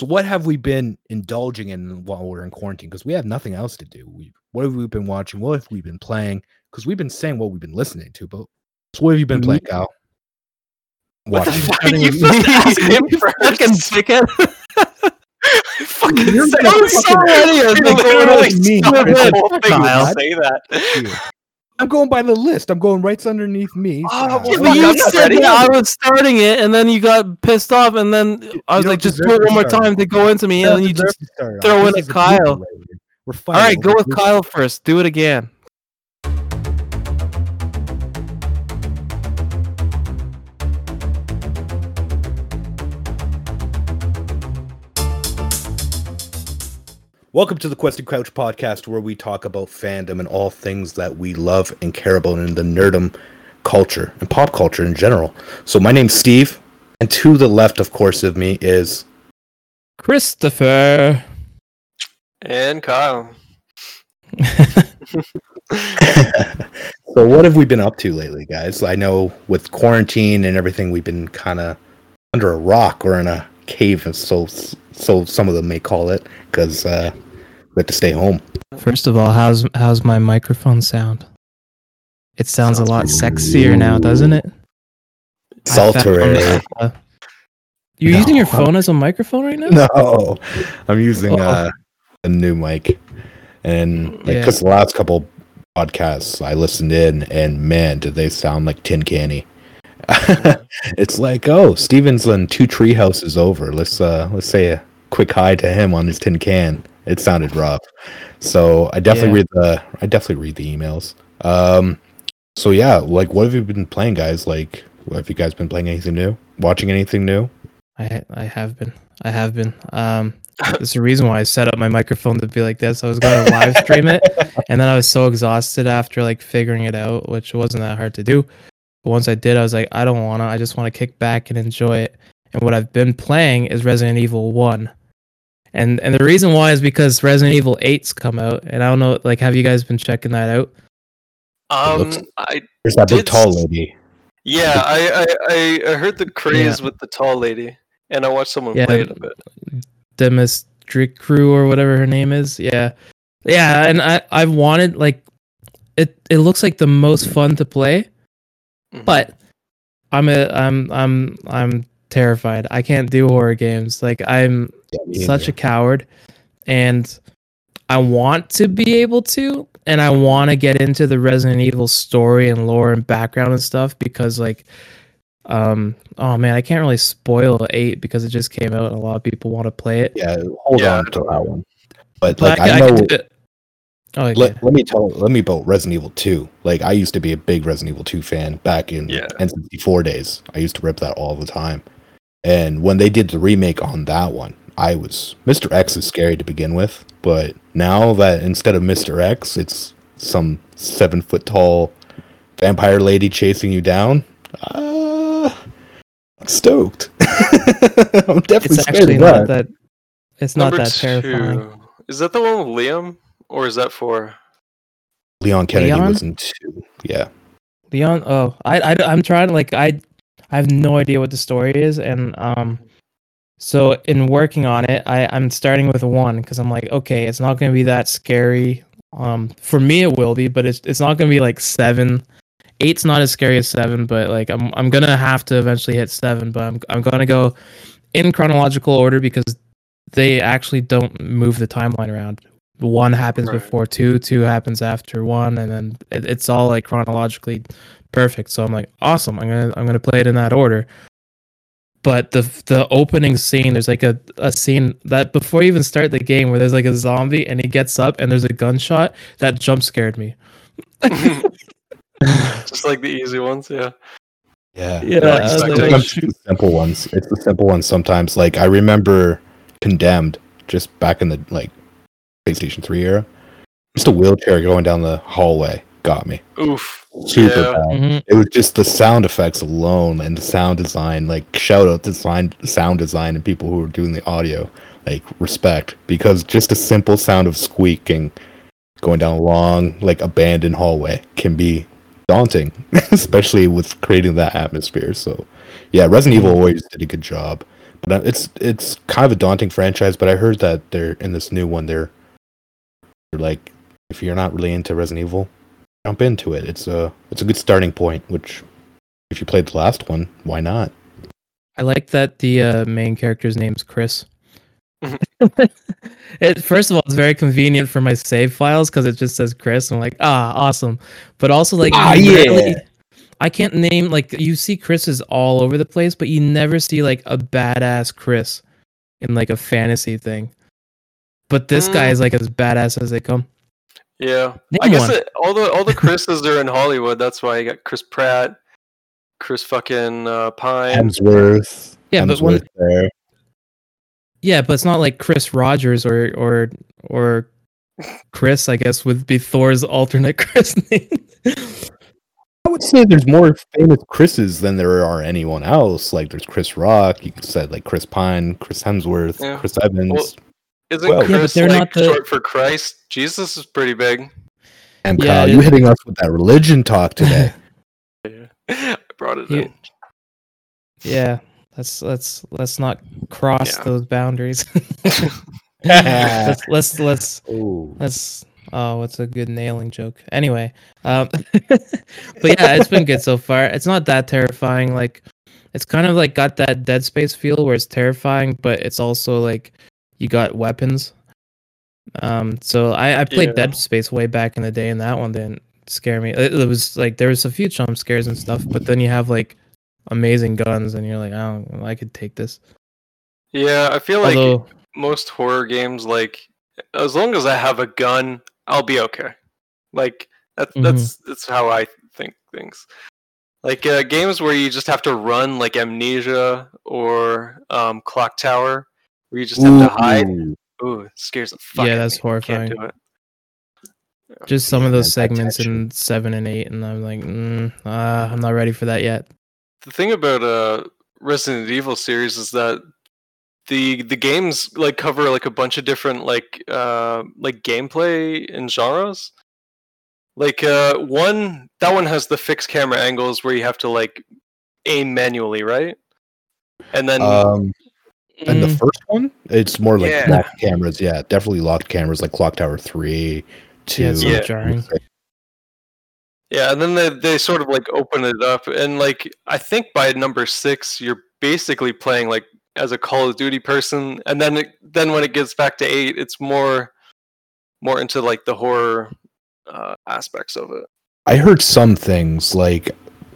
So what have we been indulging in while we're in quarantine? Because we have nothing else to do. We what have we been watching? What have we been playing? Because we've been saying what we've been listening to, but so what have you been mm-hmm. playing, Kyle? What the Watching. fuck? You supposed to ask him Fucking first. dickhead. Fucking You're say gonna it. fucking- You literally me. started the whole thing Kyle. to say that. I'm going by the list. I'm going right underneath me. Oh, well, Yeah, but you I'm said ready. that I was starting it, and then you got pissed off, and then I was like, just do it one more time to go into me, and then you just. to start off. throw in a Kyle. people lately. We're All fighting go with. Kyle first. Do it again. Welcome to the Quested Crouch podcast, where we talk about fandom and all things that we love and care about in the nerdum culture and pop culture in general. So, my name's Steve, and to the left, of course, of me is Christopher. And Kyle. so what have we been up to lately, guys? I know with quarantine and everything, we've been kind of under a rock or in a cave, and so so some of them may call it, because uh, we have to stay home. First of all, how's how's my microphone sound? It sounds a lot sexier now, doesn't it? I found, Salter. uh, You're using your phone as a microphone right now? No, I'm using Oh. uh, a new mic, and like Yeah. because the last couple podcasts I listened in, and man, did they sound like tin canny. it's like, oh, Steven's on two tree houses over. Let's uh, let's say a quick hi to him on his tin can. It sounded rough, so I definitely Yeah. read the I definitely read the emails. Um, so yeah, like, what have you been playing, guys? Like, have you guys been playing anything new? Watching anything new? I I have been. I have been. Um, there's a reason why I set up my microphone to be like this. I was going to live stream it, and then I was so exhausted after like figuring it out, which wasn't that hard to do. But once I did, I was like, I don't wanna. I just want to kick back and enjoy it. And what I've been playing is Resident Evil One, and and the reason why is because Resident Evil 8's come out, and I don't know, like, have you guys been checking that out? Um, looks- I There's that big tall lady. yeah, I I, I, I heard the craze with the tall lady, and I watched someone Yeah. play it a bit. Demis Crew or whatever her name is. Yeah. Yeah, and I I wanted like it it looks like the most fun to play, Mhm. but I'm a I'm I'm I'm terrified. I can't do horror games. Like I'm such a coward and I want to be able to and I want to get into the Resident Evil story and lore and background and stuff because like um oh man, I can't really spoil 8 because it just came out and a lot of people want to play it. Yeah, hold Yeah. on to that one. But But like I, could know, do it. Oh, okay. let, let me tell, let me about Resident Evil Two. Like I used to be a big Resident Evil Two fan back in Yeah. N64 days. I used to rip that all the time. And when they did the remake on that one, I was Mr. X is scary to begin with, but now that instead of Mr. X, it's some seven foot tall vampire lady chasing you down. Uh, I'm stoked. I'm definitely it's scared actually of not that. that it's not Number that terrifying. two. Is that the one with Liam, or is that for? Leon Kennedy Leon? was in two. Yeah. Leon, oh, I, I, I'm trying to like I, I have no idea what the story is, and um, so in working on it, I, I'm starting with one because I'm like, okay, it's not gonna be that scary. Um, for me it will be, but it's it's not gonna be like seven. Eight's not as scary as seven, but like I'm I'm gonna have to eventually hit seven, but I'm I'm gonna go in chronological order because they actually don't move the timeline around. One happens Right. before two, two happens after one, and then it, it's all like chronologically perfect. So I'm like, awesome. I'm gonna I'm gonna play it in that order. But the the opening scene, there's like a, a scene that before you even start the game where there's like a zombie and he gets up and there's a gunshot that jump scared me. Just like the easy ones, yeah. Yeah. Yeah, I I was was like, like, shoot. the simple ones. It's the simple ones sometimes. Like I remember Condemned just back in the like PlayStation 3 era. Just a wheelchair going down the hallway got me. Oof. Super Yeah. bad. Mhm. It was just the sound effects alone and the sound design. Like shout out to design, sound design and people who were doing the audio. Like respect because just a simple sound of squeaking going down a long like abandoned hallway can be daunting, especially with creating that atmosphere. So yeah, Resident Evil always did a good job. But uh, it's it's kind of a daunting franchise. But I heard that they're in this new one. They're, they're like, if you're not really into Resident Evil, jump into it. It's a it's a good starting point. Which, if you played the last one, why not? I like that the uh, main character's name's Chris. it first of all, it's very convenient for my save files because it just says Chris. I'm like, ah, awesome. But also, like, Ah, yeah. rarely- I can't name like you see Chris's all over the place, but you never see like a badass Chris in like a fantasy thing. But this guy Mm. is like as badass as they come. Yeah, Name I guess it, all the all the Chris's are in Hollywood. That's why you got Chris Pratt, Chris fucking uh, Pine. Hemsworth. Yeah, but when- Hemsworth there. Yeah, but it's not like Chris Rogers or or or Chris. I guess would be Thor's alternate Chris name. I would say there's more famous Chris's than there are anyone else. Like there's Chris Rock. You said like Chris Pine, Chris Hemsworth, Yeah. Chris Evans, Well, Isn't Well- Yeah, but Chris they're like not the- short for Christ? Jesus is pretty big. and Yeah, Kyle. You hitting us with that religion talk today? Yeah. I brought it You- in. yeah, let's let's let's not cross Yeah. those boundaries. let's let's let's oh, That's oh, what's a good nailing joke? Anyway, um, but yeah, it's been good so far. It's not that terrifying. Like, it's kind of like got that Dead Space feel where it's terrifying, but it's also like you got weapons. Um, so I I played Yeah. Dead Space way back in the day, and that one didn't scare me. It, it was like there was a few jump scares and stuff, but then you have like amazing guns, and you're like, I don't, I could take this. Yeah, I feel like Although, most horror games, like as long as I have a gun, I'll be okay. Like that's Mhm. that's that's how I think things. Like uh, games where you just have to run, like Amnesia or um, Clock Tower, where you just have to hide. Ooh. Ooh, it scares the fuck. Yeah, out of that's me. I horrifying. Can't do it. just some of those segments in seven and eight, and I'm like, mm, uh, I'm not ready for that yet. the thing about uh Resident Evil series is that the the games like cover like a bunch of different like uh like gameplay and genres. Like uh one that one has the fixed camera angles where you have to like aim manually, right? And then Um, and the Mm, first one, it's more like Yeah. locked cameras. Yeah, definitely locked cameras, like Clock Tower three, two. Yeah, it's Yeah. jarring. yeah, and then they they sort of like open it up and like I think by number 6 you're basically playing like as a Call of Duty person and then it, then when it gets back to 8 it's more more into like the horror uh, aspects of it. I heard some things like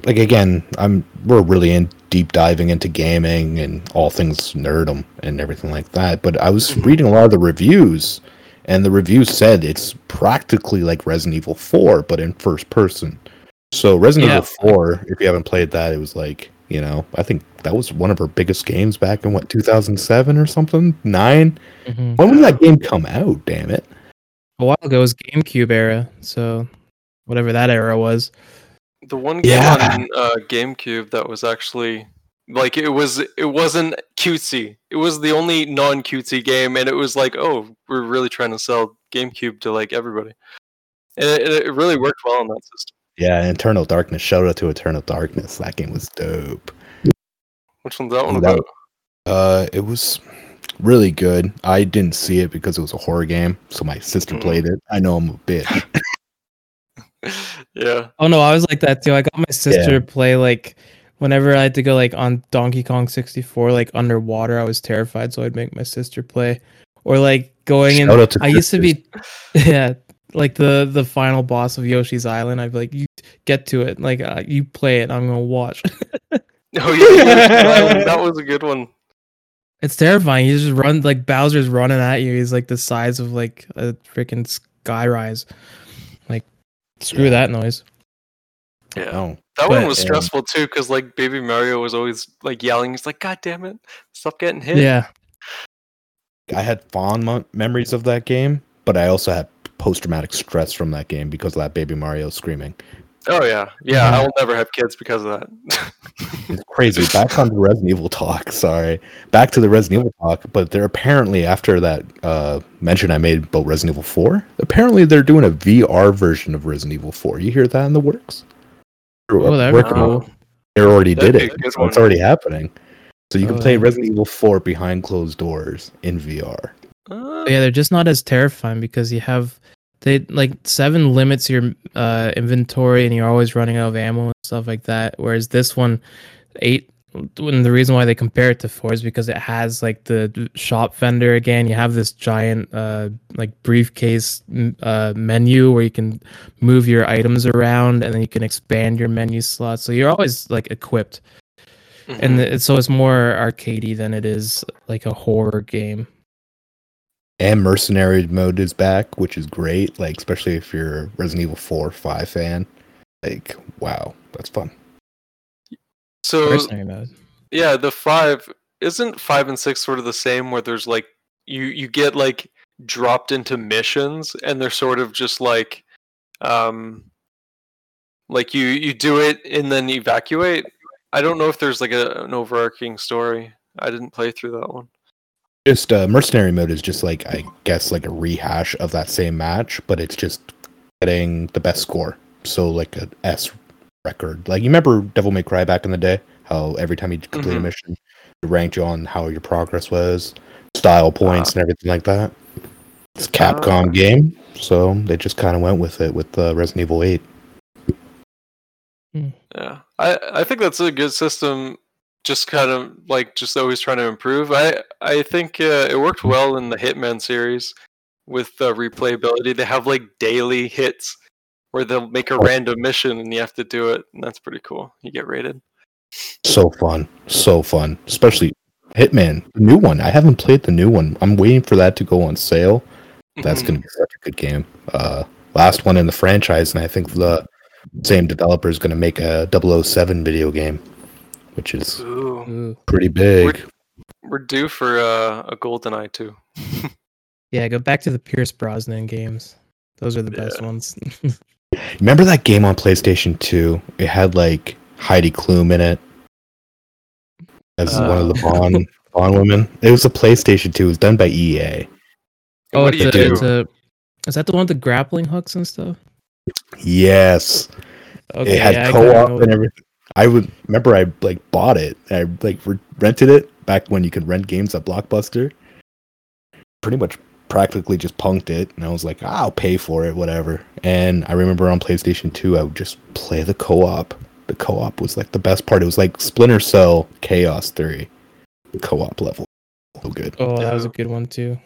like again, I'm we're really in deep diving into gaming and all things nerdum and everything like that. But I was reading a lot of the reviews, and the reviews said it's practically like Resident Evil 4, but in first person. So Resident Yeah. Evil 4, if you haven't played that, it was like you know I think that was one of her biggest games back in what 2007 or something nine. mhm. When did that game come out? Damn it! A while ago it was GameCube era, so whatever that era was. The one game Yeah. on uh, GameCube that was actually like it was it wasn't cutesy. It was the only non cutesy game, and it was like, oh, we're really trying to sell GameCube to like everybody, and it, it really worked well on that system. Yeah, Eternal Darkness. Shout out to Eternal Darkness. That game was dope. Which one's that one that- about? Uh, it was really good. I didn't see it because it was a horror game, so my sister Mm. played it. I know I'm a bitch. yeah, Oh no, I was like that too. I got my sister to play like whenever I had to go like on Donkey Kong 64, like underwater, I was terrified, so I'd make my sister play. Or like going in Shout out to I used to be yeah, like the the final boss of Yoshi's Island. I'd be like, you get to it, like uh, you play it. I'm gonna watch. oh yeah, that, that was a good one. it's terrifying. You just run like Bowser's running at you. He's like the size of like a freaking sky rise. Like screw Yeah. that noise. Yeah, Oh, that one but, was um, stressful too, because like Baby Mario was always like yelling. He's like, "God damn it, stop getting hit!" Yeah. I had fond mo- memories of that game, but I also had post traumatic stress from that game because of that baby Mario screaming. Oh yeah, yeah. Mhm. I will never have kids because of that. It's crazy. Back on the Resident Evil talk. Sorry, back to the Resident Evil talk. But they're apparently after that uh, mention I made about Resident Evil Four. Apparently, they're doing a VR version of Resident Evil Four. You hear that in the works? They're Oh, that'd working cool. They already That'd did it. So it's already happening. So you can Oh, play yeah. Resident Evil 4 behind closed doors in VR. Uh, yeah, they're just not as terrifying because you have they like seven limits your uh inventory and you're always running out of ammo and stuff like that. Whereas this one, eight. When the reason why they compare it to four is because it has like the shop vendor again. You have this giant uh like briefcase uh menu where you can move your items around and then you can expand your menu slots. So you're always like equipped, and mhm. it, so it's more arcadey than it is like a horror game. And Mercenary mode is back, which is great. Like especially if you're a Resident Evil 4 or 5 fan. Like, wow, that's fun. so Mercenary mode. yeah, the five isn't five and six sort of the same where there's like you you get like dropped into missions and they're sort of just like um like you you do it and then evacuate. I don't know if there's like a, an overarching story. I didn't play through that one. Just uh, mercenary mode is just like I guess like a rehash of that same match, but it's just getting the best score. So like a S record. Like you remember Devil May Cry back in the day? How every time you complete a Mhm. mission, it ranked you on how your progress was, style points, and everything like that. It's a Capcom Ah. game, so they just kind of went with it with uh, Resident Evil Eight. Yeah, I I think that's a good system. Just kind of like just always trying to improve. I I think uh, it worked well in the Hitman series with the replayability. They have like daily hits where they'll make a random mission and you have to do it, and that's pretty cool. You get rated. So fun, so fun, especially Hitman, the new one. I haven't played the new one. I'm waiting for that to go on sale. That's Mhm. going to be such a good game. Uh, last one in the franchise, and I think the same developer is going to make a 007 video game, which is Ooh, Ooh. pretty big. we're due for uh, a GoldenEye too. Yeah, go back to the Pierce Brosnan games. Those are the best ones. Remember that game on PlayStation 2? It had like Heidi Klum in it as one of the Uh. Bond Bond women. It was a PlayStation 2. It was done by EA. oh, what do it's you a, do? it's a, is that the one with the grappling hooks and stuff? Yes, Okay, it had yeah, co-op and everything. I would remember I like bought it. I like re- rented it back when you could rent games at Blockbuster. Pretty much practically just punked it and I was like, I'll pay for it, whatever. And I remember on PlayStation 2 I would just play the co-op. The co-op was like the best part. It was like Splinter Cell Chaos Theory co-op level. So good. Oh, that was a good one too.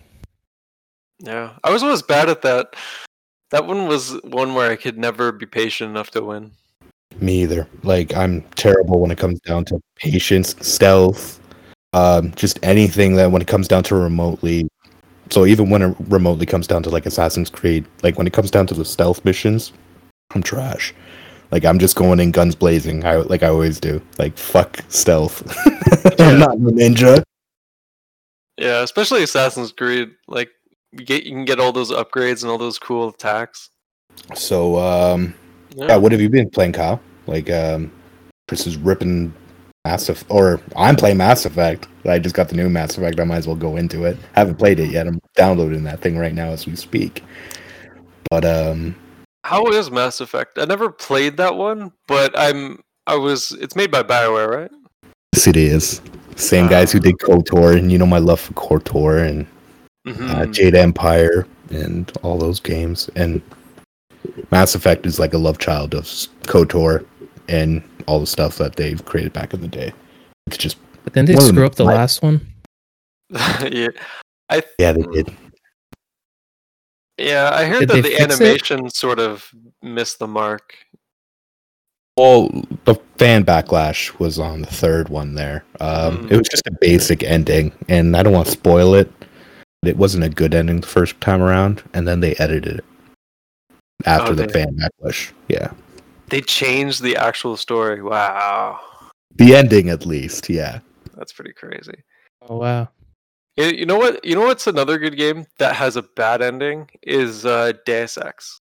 Yeah, I was always bad at that. That one was one where I could never be patient enough to win. Me either. Like I'm terrible when it comes down to patience, stealth, um, just anything that when it comes down to remotely. So even when it remotely comes down to like Assassin's Creed, like when it comes down to the stealth missions, I'm trash. Like I'm just going in guns blazing. I like I always do. Like fuck stealth. Yeah. I'm not a ninja. Yeah, especially Assassin's Creed. Like you get you can get all those upgrades and all those cool attacks. So um, yeah, what have you been playing, Kyle? Like um, Chris is ripping Mass Effect, or I'm playing Mass Effect. I just got the new Mass Effect. I might as well go into it. haven't played it yet. I'm downloading that thing right now as we speak. But um, How is Mass Effect? I never played that one, but I'm I was it's made by BioWare, right? yes, it is same guys who did KOTOR, and you know my love for KOTOR and uh, Mhm. Jade Empire and all those games. And Mass Effect is like a love child of KOTOR and all the stuff that they've created back in the day. It's just But then they One screw them- up the my- last one. yeah. I yeah, they did. yeah, I heard Did that the fix it? animation sort of missed the mark. Well, the fan backlash was on the third one there. Um, Mm. It was just a basic ending, and I don't want to spoil it. But it wasn't a good ending the first time around, and then they edited it after Oh, the fan backlash. Yeah, They changed the actual story. Wow. the ending at least. Yeah, That's pretty crazy. Oh wow. You, you know what? You know what's another good game that has a bad ending is uh, Deus Ex.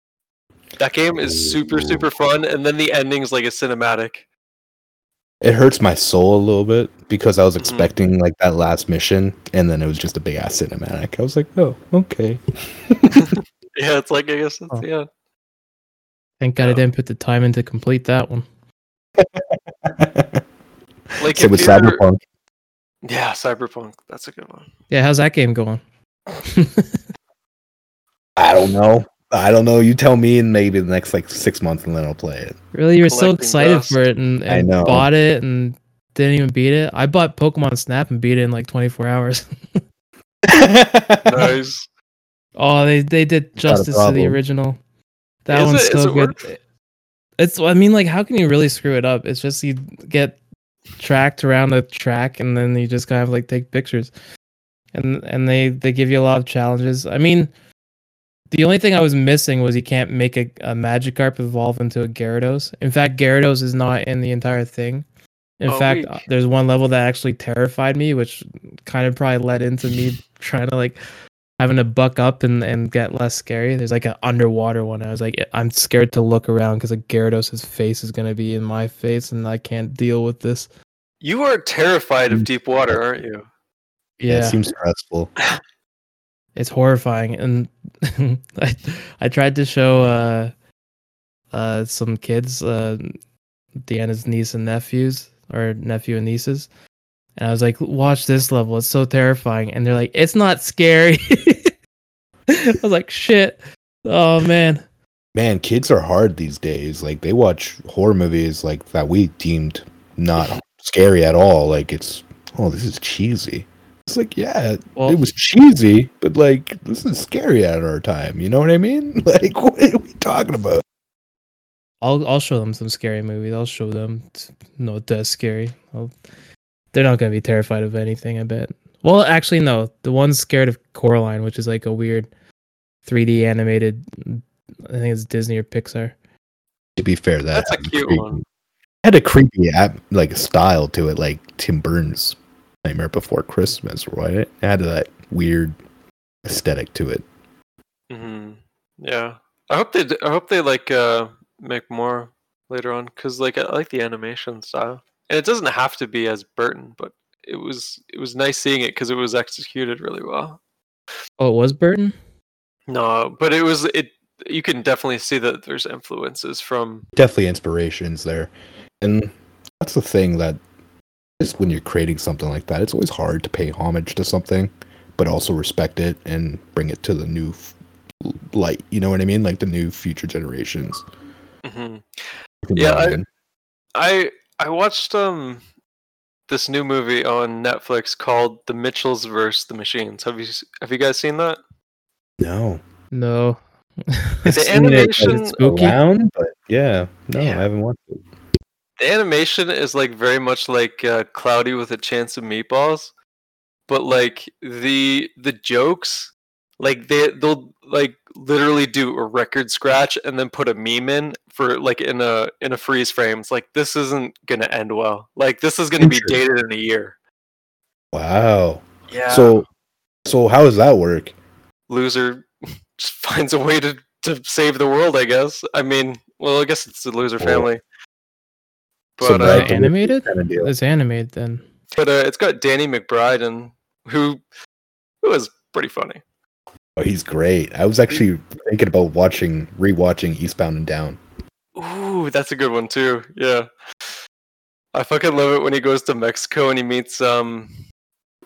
That game is super super fun, and then the ending's like a cinematic. it hurts my soul a little bit because I was Mhm. expecting like that last mission, and then it was just a big ass cinematic. I was like, oh, okay. Yeah, it's like I guess it's Oh. yeah. Thank God I didn't put the time in to complete that one. Like Same with Cyberpunk. Yeah, Cyberpunk. That's a good one. Yeah, how's that game going? I don't know. I don't know. You tell me in maybe the next like six months, and then I'll play it. really, you were so excited dust. for it and, I know. bought it and didn't even beat it. I bought Pokemon Snap and beat it in like 24 hours. Nice. oh, they they did justice to the original. That Is one's it- so good. worth It's I mean like how can you really screw it up? It's just you get tracked around the track and then you just kind of like take pictures. And and they they give you a lot of challenges. I mean the only thing I was missing was you can't make a, a Magikarp evolve into a Gyarados. In fact, Gyarados is not in the entire thing. In Oh, fact, weak. there's one level that actually terrified me, which kind of probably led into me trying to like having to buck up and, and get less scary. There's like an underwater one. I was like, I'm scared to look around because like Gyarados' face is gonna be in my face, and I can't deal with this. You are terrified of Mm. deep water, aren't you? yeah, Yeah, it seems stressful. it's horrifying. And I I tried to show uh uh some kids uh Deanna's niece and nephews or nephew and nieces. And I was like, watch this level. It's so terrifying. And they're like, it's not scary. I was like, shit. Oh man. Man, kids are hard these days. Like they watch horror movies like that we deemed not scary at all. Like it's oh, this is cheesy. It's like yeah, Well, it was cheesy, but like this is scary at our time. You know what I mean? Like what are we talking about? I'll I'll show them some scary movies. I'll show them no that's scary. I'll, they're not gonna be terrified of anything. I bet. Well, actually, no. The one's scared of Coraline, which is like a weird 3D animated. I think it's Disney or Pixar. To be fair, that That's a had cute creepy- one. Had a creepy ap- like style to it, like Tim Burton's Nightmare Before Christmas, right? It had that weird aesthetic to it. hmm Yeah, I hope they. d- I hope they like uh make more later on because like I like the animation style, and it doesn't have to be as Burton, but it was it was nice seeing it because it was executed really well. Oh, it was Burton. No, but it was it. You can definitely see that there's influences from. definitely inspirations there and that's the thing that just when you're creating something like that it's always hard to pay homage to something but also respect it and bring it to the new f- light you know what i mean like the new future generations Mhm. Yeah, I- I I watched um this new movie on Netflix called The Mitchells vs. the Machines. Have you have you guys seen that? no No. The I've it, like, animation- it's Spooky? around but yeah no Yeah. i haven't watched it The animation is like very much like uh, Cloudy with a Chance of Meatballs, but like the the jokes, like they they'll like literally do a record scratch and then put a meme in for like in a in a freeze frame. It's like this isn't gonna end well. Like this is gonna be dated in a year. wow Yeah. so so how does that work loser just finds a way to to save the world. I guess. I mean, well, I guess it's the loser Well, family. so But Brad uh, animated? kind of deal. It's animated then. but uh, it's got Danny McBride and who who is pretty funny. Oh he's great i was actually thinking about watching rewatching eastbound and down Ooh, that's a good one too. Yeah. I fucking love it when he goes to Mexico and he meets um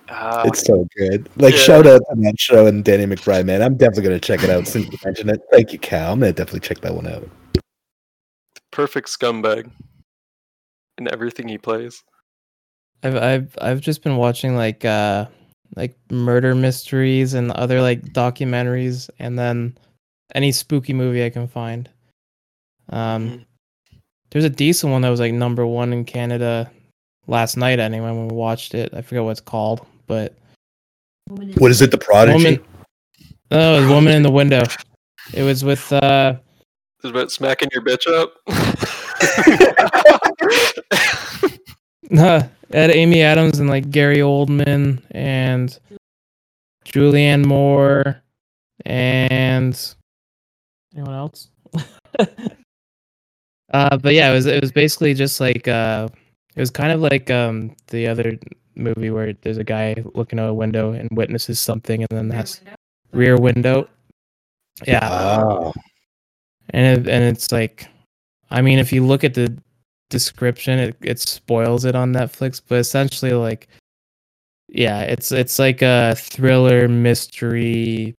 uh, It's so good. Like Yeah. shout out to that show and Danny McBride, man. I'm definitely gonna check it out since you mentioned it. Thank you, Cal. I'm gonna definitely check that one out. perfect scumbag in everything he plays. I've I've I've just been watching like uh like murder mysteries and other like documentaries and then any spooky movie I can find. Um Mhm. there's a decent one that was like number 1 in Canada last night anyway when we watched it. I forget what it's called, but What is it, The Prodigy? Woman Oh, it was Woman in the Window. It was with uh It's about smacking your bitch up. it had Amy Adams and like Gary Oldman and Julianne Moore and anyone else? uh, but yeah, it was it was basically just like uh, it was kind of like um the other movie where there's a guy looking out a window and witnesses something, and then that's Rear Window. Yeah, Ah, and it, and it's like, I mean, if you look at the description, it, it spoils it on Netflix, but essentially, like, yeah, it's it's like a thriller mystery,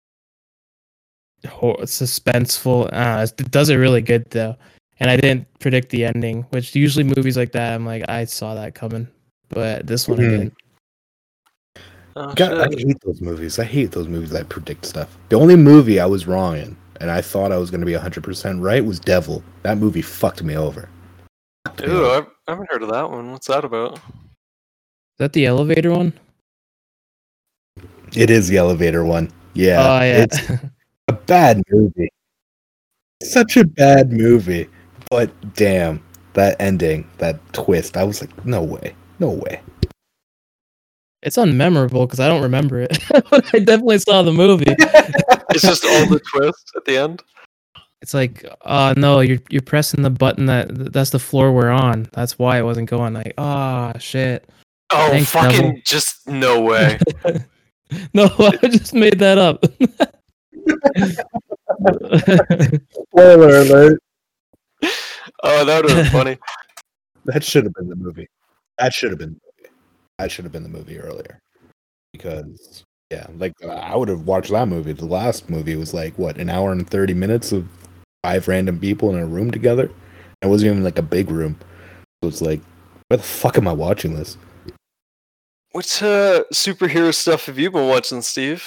hor- suspenseful. Uh, it does it really good though. And I didn't predict the ending, which usually movies like that, I'm like, I saw that coming, but this one I Mhm. didn't. Oh, God, I hate those movies. I hate those movies that predict stuff. The only movie I was wrong in, and I thought I was going to be 100% right, was Devil. That movie fucked me over. Fucked me Ooh, over. I, I haven't heard of that one. What's that about? Is that the elevator one? It is the elevator one. Yeah. oh yeah. It's a bad movie. Such a bad movie. But damn, that ending, that twist, I was like, no way. No way. it's unmemorable because I don't remember it. but I definitely saw the movie. It's just all the twists at the end. It's like, uh no, you're you're pressing the button that that's the floor we're on. That's why it wasn't going. Like, ah, shit. Oh, Thanks, fucking Devil. just no way. No, I just made that up. Spoiler alert. Oh, that would have been funny. That should have been the movie. That should have been the movie. That should have been the movie earlier. Because yeah, like I would have watched that movie. The last movie was like what, an hour and thirty minutes of five random people in a room together. It wasn't even like a big room. So it's like, why the fuck am I watching this? What uh, superhero stuff have you been watching, Steve?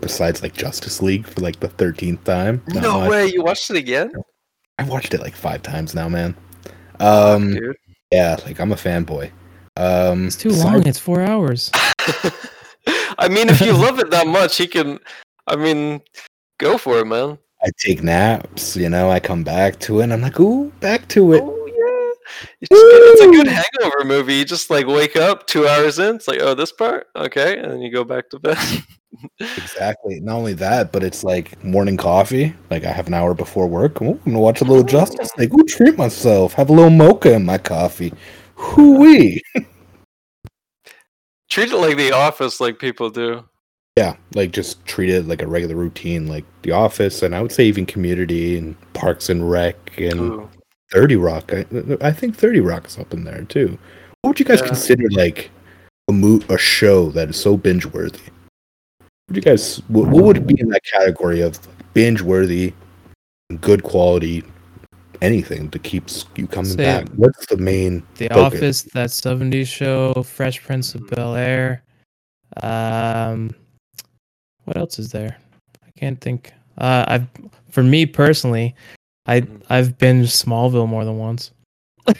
Besides like Justice League for like the thirteenth time. Not no much. way, you watched it again? I've watched it like five times now, man. Um Dude. yeah, like I'm a fanboy. Um it's too besides- long. It's four hours. I mean, if you love it that much, he can. I mean, go for it, man. I take naps, you know, I come back to it and I'm like, ooh, back to it. Oh yeah, it's, it's a good hangover movie. You just like wake up two hours in. It's like, oh, this part, okay, and then you go back to bed. Exactly. Not only that, but it's like morning coffee. Like I have an hour before work. Ooh, I'm gonna watch a little oh. Justice League. Ooh, treat myself. Have a little mocha in my coffee. Hoo wee. Treat it like The Office, like people do. Yeah, like just treat it like a regular routine, like The Office, and I would say even Community and Parks and Rec and Ooh. Thirty Rock. I, I think Thirty Rock is up in there too. What would you guys Yeah. consider like a mo- a show that is so binge worthy? Would you guys what, what would be in that category of binge worthy, good quality, anything that keeps you coming Say- back? What's the main? The Focus. Office, That 70s Show, Fresh Prince of Bel Air. Um, what else is there? I can't think. Uh, I've for me personally, I Mhm. I've binged Smallville more than once.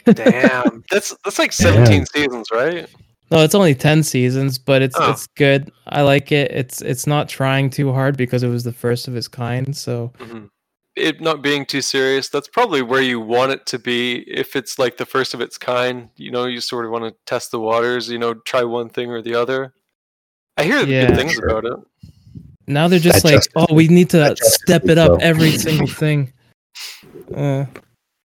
Damn, that's that's like seventeen seasons, right? No, it's only ten seasons, but it's Oh. it's good. I like it. It's it's not trying too hard because it was the first of its kind. So Mhm. It not being too serious. That's probably where you want it to be. If it's like the first of its kind, you know, you sort of want to test the waters. You know, try one thing or the other. I hear Yeah. good things Sure. about it. Now they're just That like, Justice oh, we need to step it up though. every single thing. Uh,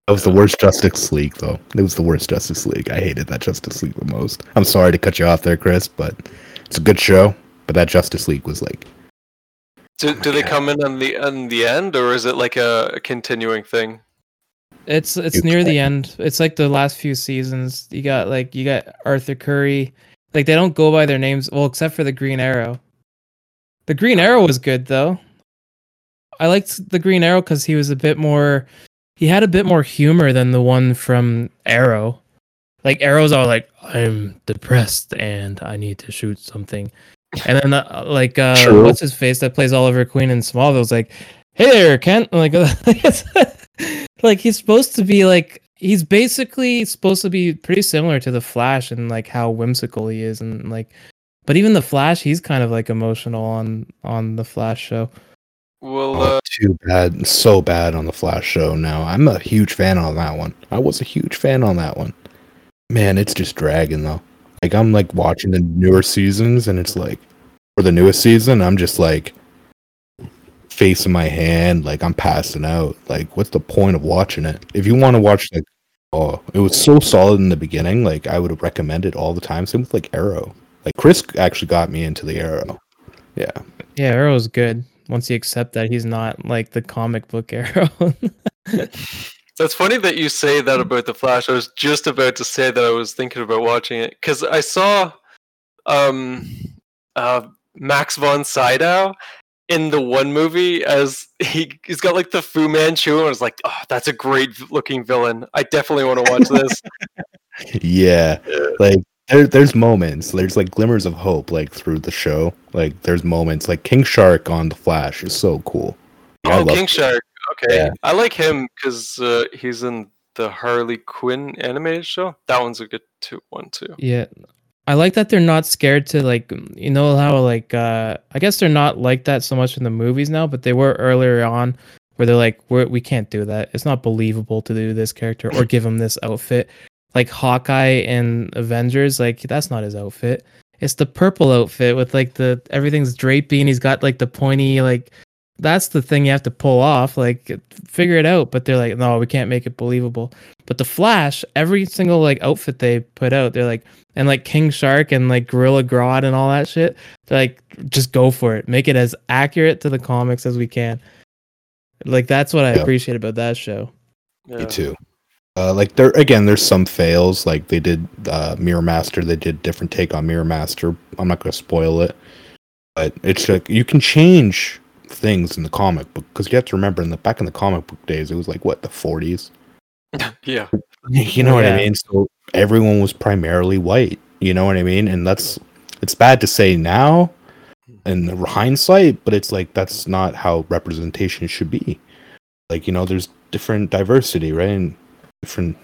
That was the worst Justice League, though. It was the worst Justice League. I hated that Justice League the most. I'm sorry to cut you off there, Chris, but it's a good show. But that Justice League was like, Do, Oh do they God. come in on the on the end, or is it like a, a continuing thing? It's it's You near the can't- end. It's like the last few seasons. You got like you got Arthur Curry. Like they don't go by their names, well, except for the Green Arrow. The Green Arrow was good though. I liked the Green Arrow because he was a bit more. He had a bit more humor than the one from Arrow. Like Arrow's all like, "I'm depressed and I need to shoot something," and then uh, like uh, True. what's his face that plays Oliver Queen in Smallville's like, "Hey there, Kent." Like, like he's supposed to be like he's basically supposed to be pretty similar to the Flash and like how whimsical he is and like, but even the Flash, he's kind of like emotional on on the Flash show. Well, oh, uh, too bad. So bad on the Flash show now. I'm a huge fan on that one. I was a huge fan on that one. Man, it's just dragging, though. Like, I'm like watching the newer seasons, and it's like, for the newest season, I'm just like, face in my hand, like, I'm passing out. Like, what's the point of watching it? If you want to watch, like, oh, it was so solid in the beginning, like, I would recommend it all the time. Same with, like, Arrow. Like, Chris actually got me into the Arrow. Yeah. Yeah, Arrow's good once you accept that he's not like the comic book Arrow. That's funny that you say that about the Flash. I was just about to say that I was thinking about watching it because I saw um uh Max von Sydow in the one movie as he he's got like the Fu Manchu and I was like, oh, that's a great looking villain. I definitely want to watch this. yeah, like there, there's moments, there's like glimmers of hope, like through the show. Like there's moments, like King Shark on the Flash is so cool. Like, I oh, love King it. Shark. Okay, Yeah. I like him because uh, he's in the Harley Quinn animated show. That one's a good two one too. Yeah. I like that they're not scared to like you know how like uh I guess they're not like that so much in the movies now, but they were earlier on where they're like we're, we can't do that. It's not believable to do this character or give him this outfit. Like Hawkeye and Avengers, like that's not his outfit. It's the purple outfit with like the everything's drapey and he's got like the pointy like that's the thing you have to pull off. Like figure it out. But they're like, no, we can't make it believable. But the Flash, every single like outfit they put out, they're like and like King Shark and like Gorilla Grodd and all that shit. They're like, just go for it. Make it as accurate to the comics as we can. Like that's what I Yeah. appreciate about that show. Yeah. Me too. Uh, like there again, there's some fails. Like they did uh, Mirror Master, they did different take on Mirror Master. I'm not going to spoil it, but it's like you can change things in the comic book because you have to remember in the back in the comic book days, it was like what the 40s. Yeah. You know what I mean? So everyone was primarily white. You know what I mean? And that's it's bad to say now in hindsight, but it's like that's not how representation should be. Like, you know, there's different diversity, right? And different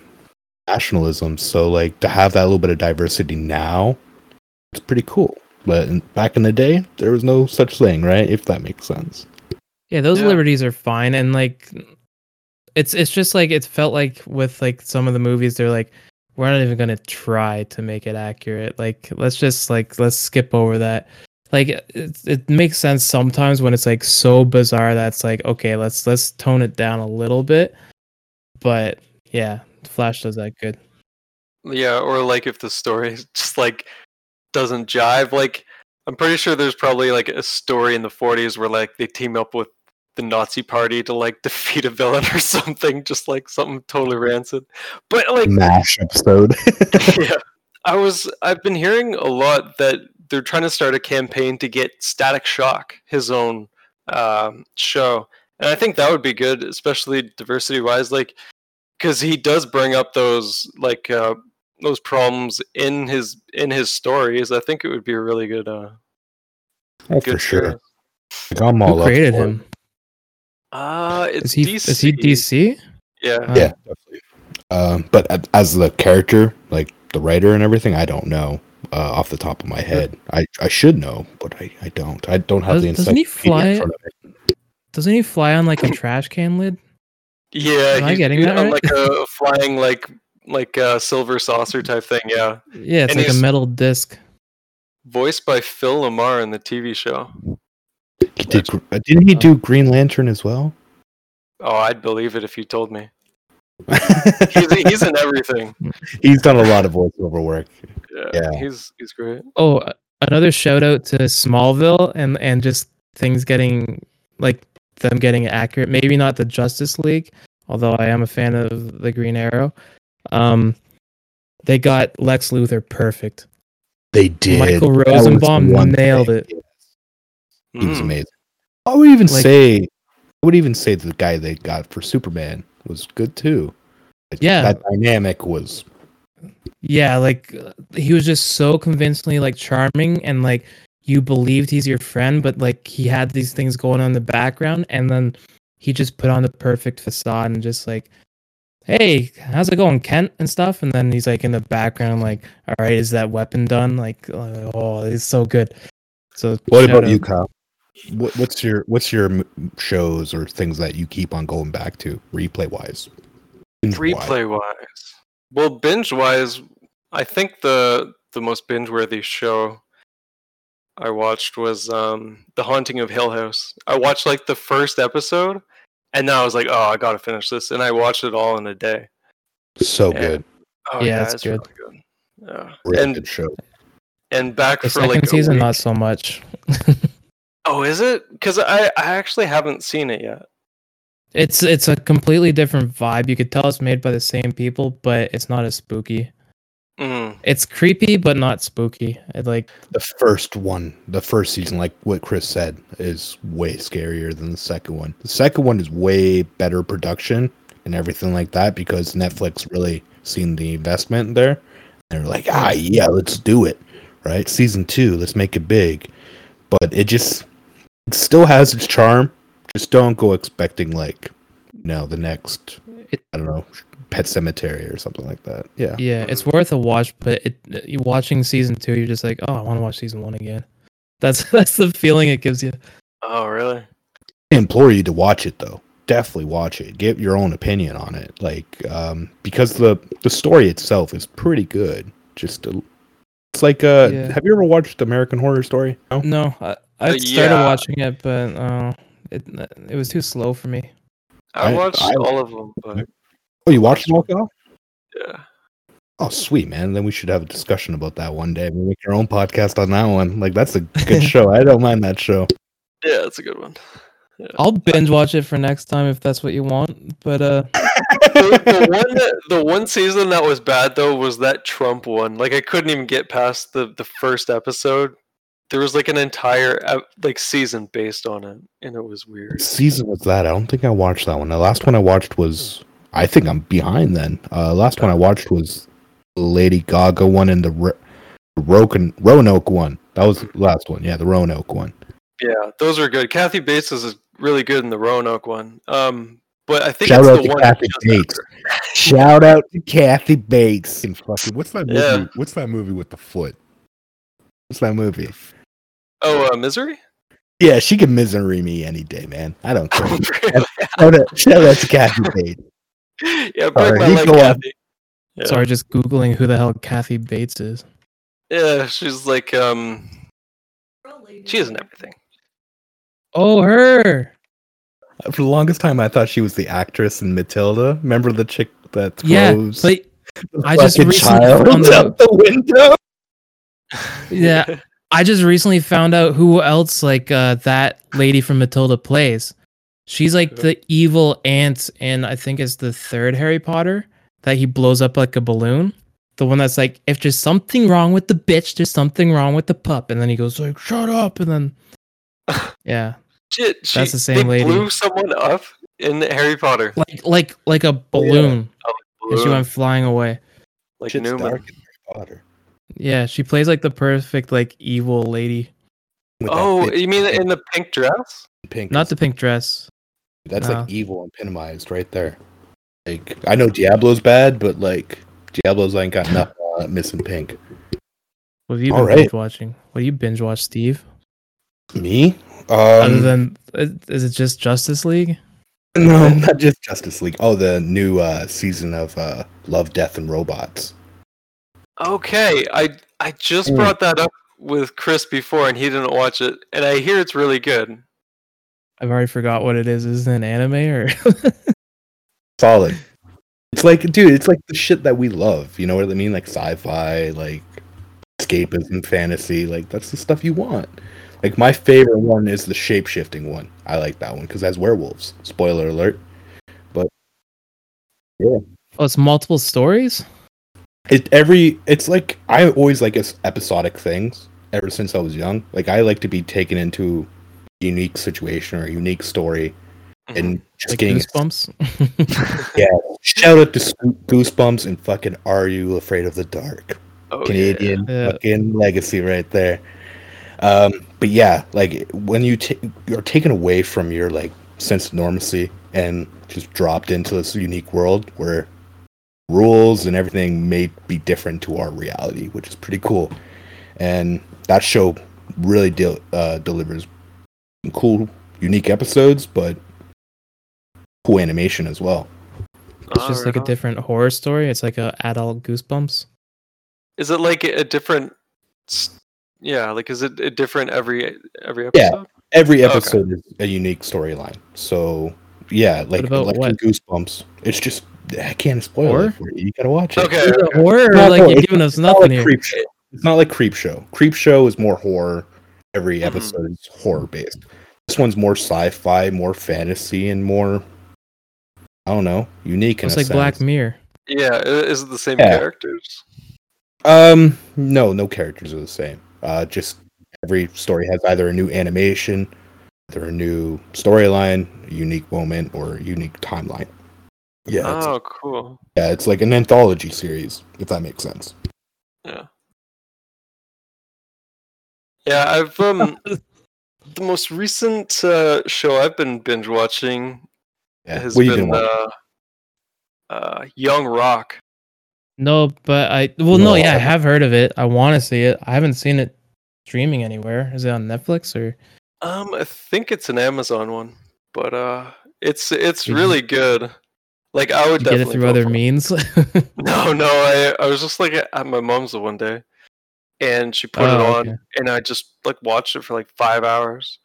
nationalisms. So like to have that little bit of diversity now, it's pretty cool. But in, back in the day, there was no such thing, right? If that makes sense. Yeah, those Yeah. liberties are fine, and like, it's it's just like it felt like with like some of the movies, they're like, we're not even gonna try to make it accurate. Like, let's just like let's skip over that. Like, it it makes sense sometimes when it's like so bizarre that's like, okay, let's let's tone it down a little bit. But yeah, Flash does that good. Yeah, or like if the story just like doesn't jive. Like I'm pretty sure there's probably like a story in the 40s where like they team up with the Nazi party to like defeat a villain or something, just like something totally rancid. But like Mash episode. yeah. I was I've been hearing a lot that they're trying to start a campaign to get Static Shock his own um, show, and I think that would be good, especially diversity wise, like because he does bring up those like uh, those problems in his in his stories. I think it would be a really good uh, oh, good for sure. Like, I'm all Who created for him? Uh, it's Is he DC. is he DC? Yeah. Uh, Yeah, definitely. Um, but as the character, like the writer and everything, I don't know uh, off the top of my head. I, I should know, but I, I don't. I don't have Does- the doesn't he encyclopedia in fly- front of me. Doesn't he fly on like a trash can lid? Yeah, Am I he's getting that on right? like a flying like like a silver saucer type thing. Yeah, Yeah, it's And like a metal disc. voiced by Phil LaMarr in the TV show. He did, uh, didn't he do Green Lantern as well? Oh, I'd believe it if you told me. He's, he's in everything. He's done a lot of voiceover work. Yeah, Yeah. he's he's great. Oh, uh, another shout out to Smallville and and just things getting like them getting accurate. Maybe not the Justice League, although I am a fan of the Green Arrow. Um, they got Lex Luthor perfect. They did. Michael That Rosenbaum nailed thing. it. He was Mm. amazing. I would even Like- say, I would even say the guy they got for Superman was good too. Like, Yeah. that dynamic was Yeah, like uh, he was just so convincingly like charming and like you believed he's your friend, but like he had these things going on in the background and then he just put on the perfect facade and just like hey, how's it going, Kent and stuff? And then he's like in the background, like, all right, is that weapon done? Like, uh, oh, it's so good. So What about out. you, Kyle? What, what's your what's your shows or things that you keep on going back to replay wise? Replay wise, well, binge wise, I think the the most binge worthy show I watched was um The Haunting of Hill House. I watched like the first episode, and now I was like, oh, I gotta finish this, and I watched it all in a day. So Yeah. good, Oh Yeah, yeah, it's it's good. really good. Yeah, really and good show. and back The for second like a season, week- not so much. Oh, is it? Because I I actually haven't seen it yet. it's it's a completely different vibe. You could tell it's made by the same people, but it's not as spooky. Mm. It's creepy but not spooky. It like The first one, the first season, like what Chris said, is way scarier than the second one. The second one is way better production and everything like that because Netflix really seen the investment there. They're like, ah, yeah, let's do it. Right? Season two, let's make it big. But it just, it still has its charm. Just don't go expecting like, you know, the next, It- I don't know, Pet Sematary or something like that. Yeah. yeah, it's worth a watch. But it watching season two, you're just like, oh, I want to watch season one again. That's that's the feeling it gives you. Oh, really? I implore you to watch it though. Definitely watch it. Get your own opinion on it. Like, um, because the the story itself is pretty good. Just a, it's like uh, Yeah. have you ever watched American Horror Story? No. No, I, I Uh, started yeah. watching it, but uh, it it was too slow for me. I I- watched I- all of them, but Oh, you watched it all? Kyle? yeah. Oh, sweet man. Then we should have a discussion about that one day. We'll make our own podcast on that one. Like, that's a good show. I don't mind that show. Yeah, it's a good one. I'll binge watch it for next time if that's what you want. But uh, the, the one that, the one season that was bad though was that Trump one. Like I couldn't even get past the the first episode. There was like an entire like season based on it, and it was weird. What season was that? I don't think I watched that one. The last one I watched was. I think I'm behind then. Uh, last one I watched was Lady Gaga one and the Ro- Roken, Roanoke one. That was the last one. Yeah, the Roanoke one. Yeah, those are good. Kathy Bates is really good in the Roanoke one. Um, but I think Shout it's out the to one Kathy just Bates. Shout out to Kathy Bates. And fucking, what's that movie? Yeah. What's that movie with the foot? What's that movie? Oh, uh, Misery. Yeah, she can misery me any day, man. I don't care. Really? shout, out, shout out to Kathy Bates. yeah, break Alright, my leg. Kathy. Yeah. sorry, just googling who the hell Kathy Bates is. Yeah, she's like um, she isn't everything. Oh, her. For the longest time, I thought she was the actress in Matilda. Remember the chick that Yeah, but the I just recently child found out out- the window? Yeah. I just recently found out who else like uh, that lady from Matilda plays. She's like the evil aunt and I think it's the third Harry Potter that he blows up like a balloon. The one that's like, if there's something wrong with the bitch, there's something wrong with the pup, and then he goes like, "Shut up!" and then, yeah, Shit, she, That's the same they lady. blew someone up in Harry Potter. like like like a oh, balloon, oh, and she went flying away. like Shit's Newman. dark in Harry Potter. Yeah, she plays like the perfect like evil lady. With Oh, you mean in the pink dress? pink? Not the pink dress. That's no. like evil and epitomized right there. Like I know Diablo's bad, but like Diablo's ain't got nothing on it missing pink. What have you All been right. binge watching? What do you binge watch, Steve? Me? Other Um, than is is it just Justice League? no, not just Justice League. Oh, the new uh, season of uh, Love, Death, and Robots. Okay, I I just Mm. brought that up with Chris before, and he didn't watch it, and I hear it's really good. I've already forgot what it is. Is it an anime or? Solid. It's like, dude, it's like the shit that we love. You know what I mean? Like sci-fi, like escapism, fantasy. Like that's the stuff you want. Like my favorite one is the shape shifting one. I like that one because it has werewolves. Spoiler alert. But yeah. Oh, it's multiple stories. It every it's like I always like episodic things ever since I was young. Like I like to be taken into unique situation or a unique story and just Like getting Goosebumps. Yeah, shout out to Goosebumps and fucking Are You Afraid of the Dark? Oh, Canadian Yeah. fucking legacy right there. Um, but yeah, like when you ta- you're taken away from your like sense of normalcy and just dropped into this unique world where rules and everything may be different to our reality, which is pretty cool. And that show really de- uh, delivers cool, unique episodes, but cool animation as well. Ah, it's just like a different horror story. It's like a adult Goosebumps. Is it like a different? Yeah, like is it a different every every episode? Yeah. episode? Every Okay. episode is a unique storyline. So yeah, like about like what? Goosebumps. It's just I can't spoil Horror? it for you. You gotta watch it. Okay. Is horror like no, you're giving us It's not nothing like here? creep show. It's not like creep show. Creep show is more horror. Every Mhm. episode is horror based. This one's more sci-fi, more fantasy, and more I don't know, unique. in It's a like Black. Mirror. Yeah, is it the same Yeah. characters? Um, no, no characters are the same. Uh, just every story has either a new animation, either a new storyline, a unique moment, or a unique timeline. Yeah, Oh, cool. yeah, it's like an anthology series, if that makes sense. Yeah, I've um the most recent uh, show I've been binge watching Yeah, has what been been watching? uh, uh Young Rock. No, but I well no, No, yeah, I I- have heard of it. I want to see it. I haven't seen it streaming anywhere. Is it on Netflix or? Um, I think it's an Amazon one, but uh, it's it's Did you- really good. Like I would You get it through other it. means. No, no, I I was just like at my mom's the one day, and she put it Oh, on, okay. and I just like watched it for like five hours.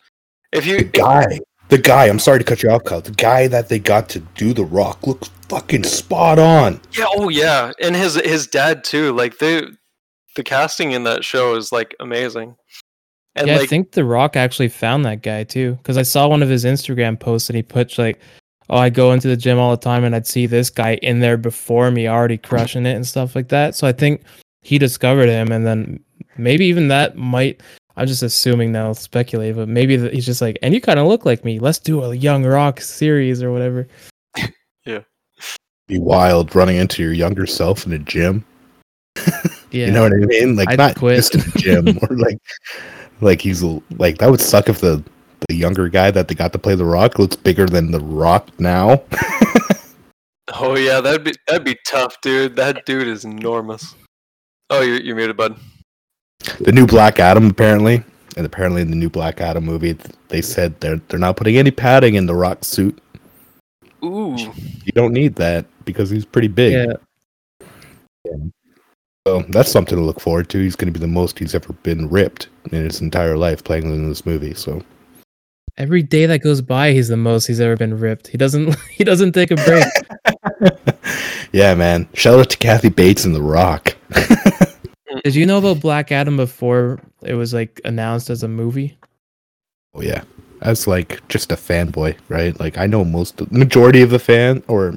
If you The guy, the guy. I'm sorry to cut you off, Kyle. The guy that they got to do the Rock looks fucking spot on. Yeah, oh yeah, and his his dad too. Like the the casting in that show is like amazing. And yeah, I think The Rock actually found that guy too, because I saw one of his Instagram posts and he put like, "Oh, I go into the gym all the time and I'd see this guy in there before me, already crushing it and stuff like that." So I think he discovered him, and then maybe even that might. I'm just assuming now, speculate, but maybe that he's just like, and you kind of look like me. Let's do a Young Rock series or whatever. Yeah, be wild running into your younger self in a gym. Yeah, You know what I mean? Like I'd not quit. just in the gym or like like he's like that would suck if the the younger guy that they got to play the Rock looks bigger than the Rock now. oh yeah, that'd be that'd be tough, dude. That dude is enormous. Oh, you're you're muted, bud. the new Black Adam apparently, and apparently in the new Black Adam movie they said they're they're not putting any padding in the Rock suit. Ooh, You don't need that because he's pretty big. yeah. So that's something to look forward to. He's going to be the most he's ever been ripped in his entire life playing in this movie. So Every day that goes by, he's the most he's ever been ripped. He doesn't. He doesn't take a break. yeah, man. Shout out to Kathy Bates and The Rock. Did you know about Black Adam before it was like announced as a movie? Oh yeah, I was like just a fanboy, right? Like I know most, majority of the fan or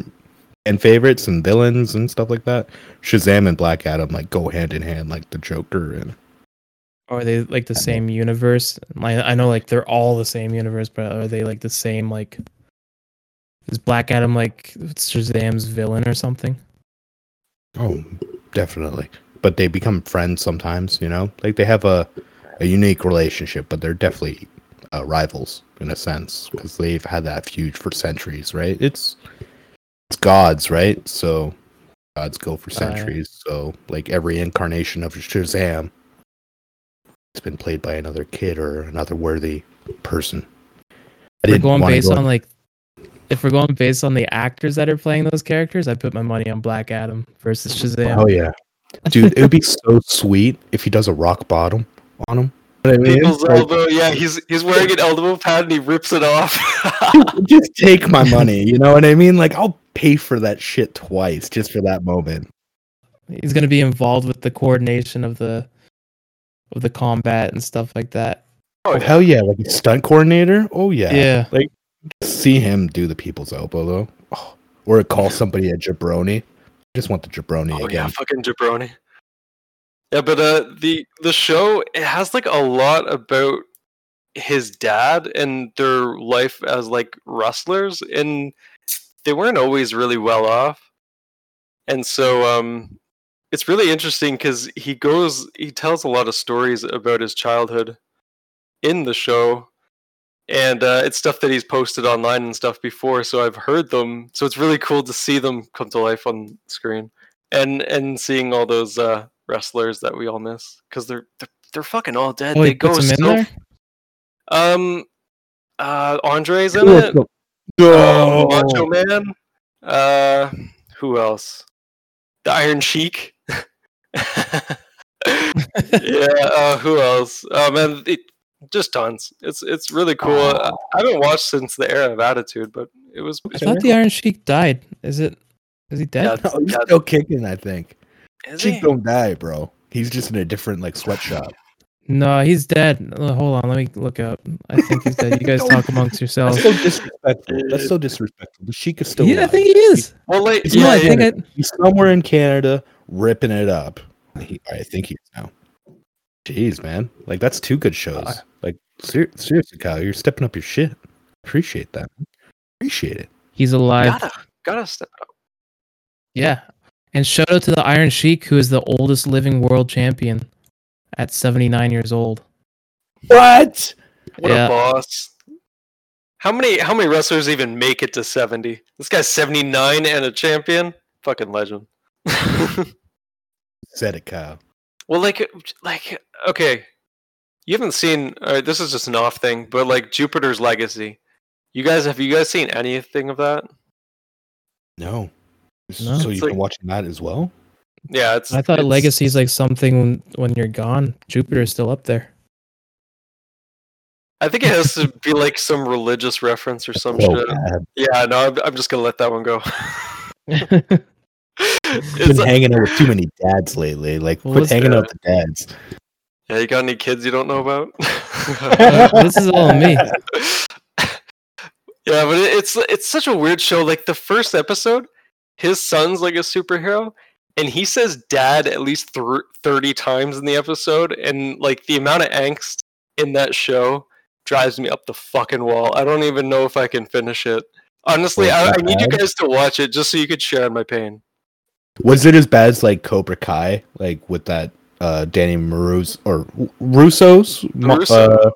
and favorites and villains and stuff like that. Shazam and Black Adam like go hand in hand, like the Joker and Or are they like the same universe? Like I know like they're all the same universe, but are they like the same like is Black Adam like Shazam's villain or something? oh, definitely. But they become friends sometimes, you know. Like they have a a unique relationship, but they're definitely uh, rivals in a sense because they've had that feud for centuries, right? It's it's gods, right? So gods go for centuries. So like every incarnation of Shazam, it's been played by another kid or another worthy person. I If we're going based go- on like if we're going based on the actors that are playing those characters, I put my money on Black Adam versus Shazam. Oh yeah, dude, it would be so sweet if he does a rock bottom on him. You know what I mean? people's Like, elbow. Yeah, he's he's wearing an elbow pad and he rips it off. just take my money. You know what I mean? Like I'll pay for that shit twice just for that moment. He's gonna be involved with the coordination of the of the combat and stuff like that. oh, Oh hell yeah! Like a stunt coordinator. Oh yeah. Yeah. Like See him do the people's elbow though, oh, or call somebody a jabroni. Just want the jabroni Oh yeah, again. fucking jabroni. Yeah, but uh, the the show it has like a lot about his dad and their life as like wrestlers, and they weren't always really well off. And so um, it's really interesting because he goes, he tells a lot of stories about his childhood in the show, and uh, it's stuff that he's posted online and stuff before. So I've heard them. So it's really cool to see them come to life on screen and and seeing all those uh, wrestlers that we all miss because they're, they're they're fucking all dead. Oh, they go so. there? Um, uh, Andre's in it. Uh, No. Macho Man. Uh, who else? The Iron Sheik. yeah. Uh, who else? Oh man, it, just tons. It's it's really cool. I, I haven't watched since the era of Attitude, but it was. I it's thought the Iron Sheik died. Is it is he dead? Yeah, No, he's Yeah. still kicking. I think. cool. Is Cheek he? don't die, bro. He's just in a different like sweatshop. No, he's dead. Hold on, let me look up. I think he's dead. You guys talk amongst yourselves. That's so disrespectful. That's so disrespectful. The Sheik is still. Yeah, I think he is. Well, like, It's No, yeah, I think I, He's somewhere in Canada ripping it up. He, I think he's now. Jeez, man. Like that's two good shows. Uh, like ser- seriously, Kyle, you're stepping up your shit. Appreciate that. Appreciate it. He's alive. Gotta, gotta step up. Yeah. And shout out to the Iron Sheik, who is the oldest living world champion at 79 years old. What? What Yeah. a boss. How many how many wrestlers even make it to 70? This guy's 79 and a champion? Fucking legend. Said it, Kyle. Well, like like okay. You haven't seen uh, this is just an off thing, but like Jupiter's Legacy. You guys have you guys seen anything of that? No. No. So you've like- been watching that as well? Yeah, it's I thought it's- legacy is like something when, when you're gone. Jupiter is still up there. I think it has to be like some religious reference or some Oh, shit. bad. Yeah, no, I'm, I'm just gonna let that one go. Been it's like, hanging out with too many dads lately. Like, quit what's hanging that? out with the dads. yeah, you got any kids you don't know about? This is all me. Yeah, but it's it's such a weird show. Like the first episode, his son's like a superhero, and he says "dad" at least thr thirty times in the episode, and like the amount of angst in that show drives me up the fucking wall. I don't even know if I can finish it. Honestly, I, I need you guys to watch it just so you could share in my pain. Was it as bad as like Cobra Kai, like with that uh Danny Marus or Russo's Russo. Uh,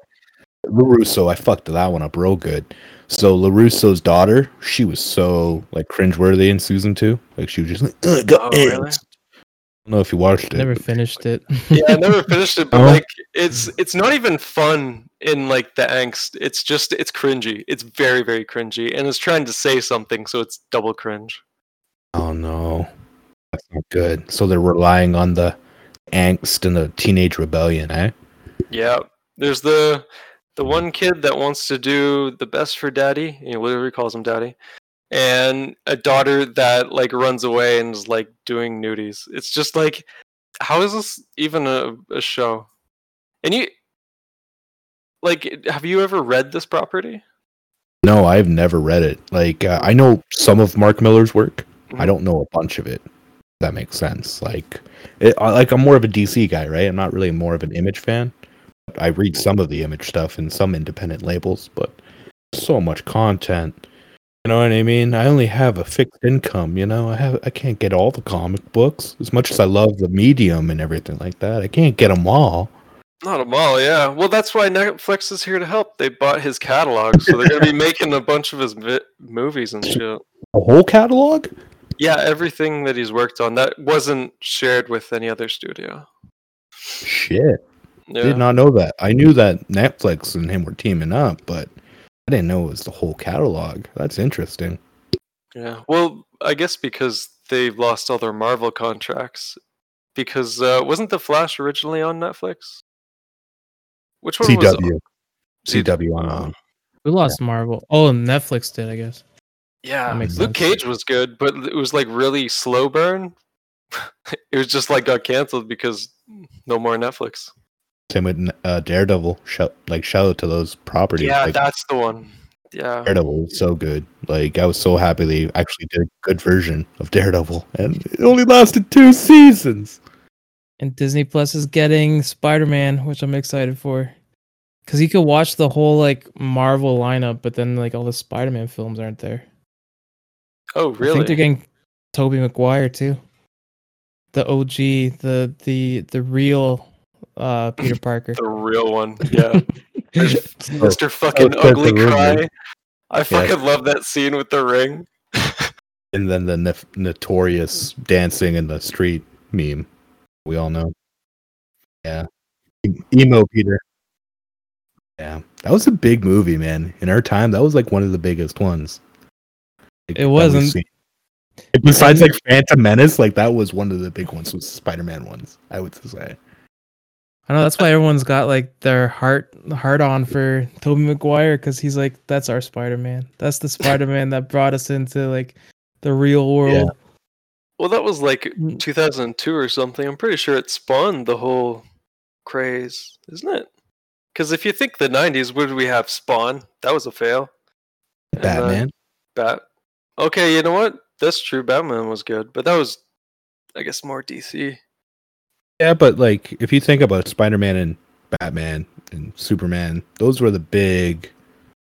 LaRusso, I fucked that one up real good. So LaRusso's daughter, she was so like cringeworthy in season two. Like she was just like, Ugh, got Oh, really? I don't know if you watched it. Never finished it. Yeah, I never finished it, but Oh. like it's it's not even fun in like the angst. It's just it's cringy. It's very very cringy, and it's trying to say something, so it's double cringe. Oh no, that's not good. So they're relying on the angst and the teenage rebellion, eh? Yeah, there's the the one kid that wants to do the best for daddy. You know, whatever he calls him, daddy, and a daughter that like runs away and is like doing nudies. It's just like, how is this even a, a show? And you, like, have you ever read this property? No, I've never read it. Like uh, I know some of Mark Millar's work. I Mhm. don't know a bunch of it. That makes sense. Like, it, I, like I'm more of a DC guy, right? I'm not really more of an Image fan. I read some of the Image stuff and some independent labels, but so much content. You know what I mean? I only have a fixed income. You know, I have I can't get all the comic books as much as I love the medium and everything like that. I can't get them all. Not a mall, yeah. Well, that's why Netflix is here to help. They bought his catalog, so they're gonna be making a bunch of his vi- movies and shit. A whole catalog? Yeah, everything that he's worked on that wasn't shared with any other studio. Shit. Yeah. Did not know that. I knew that Netflix and him were teaming up, but I didn't know it was the whole catalog. That's interesting. Yeah. Well, I guess because they've lost all their Marvel contracts. Because uh, wasn't the Flash originally on Netflix? Which one was CW. it? CW on Uh, on. We lost Marvel. Oh, Netflix did, I guess. Yeah, makes Luke sense. Cage was good, but it was like really slow burn. it was just like got canceled because no more Netflix. Same with uh, Daredevil. Shout, like shout out to those properties. Yeah, like, that's the one. Yeah. Daredevil was so good. Like I was so happy they actually did a good version of Daredevil, and it only lasted two seasons. And Disney Plus is getting Spider Man, which I'm excited for. Because you could watch the whole like Marvel lineup, but then like all the Spider Man films aren't there. Oh, really? I think they're getting Tobey Maguire too. The OG, the the the real uh Peter Parker. the real one. Yeah. Mr. Oh, fucking that's ugly rumor. cry. I fucking love that scene with the ring. And then the nef- notorious dancing in the street meme. We all know. Yeah. Emo Peter. Yeah. That was a big movie, man. In our time, that was like one of the biggest ones. Like, that It wasn't. seen. Besides like Phantom Menace, like that was one of the big ones, was Spider Man ones, I would say. I know that's why everyone's got like their heart heart on for Tobey Maguire because he's like that's our Spider Man. That's the Spider Man that brought us into like the real world. Well, that was like Mm. 2002 or something. I'm pretty sure it spawned the whole craze, isn't it? Because if you think the 90s, what did we have? Spawn. That was a fail. And, uh, Batman. Bat. Okay, you know what? That's true. Batman was good, but that was, I guess, more DC. Yeah, but like if you think about Spider-Man and Batman and Superman, those were the big,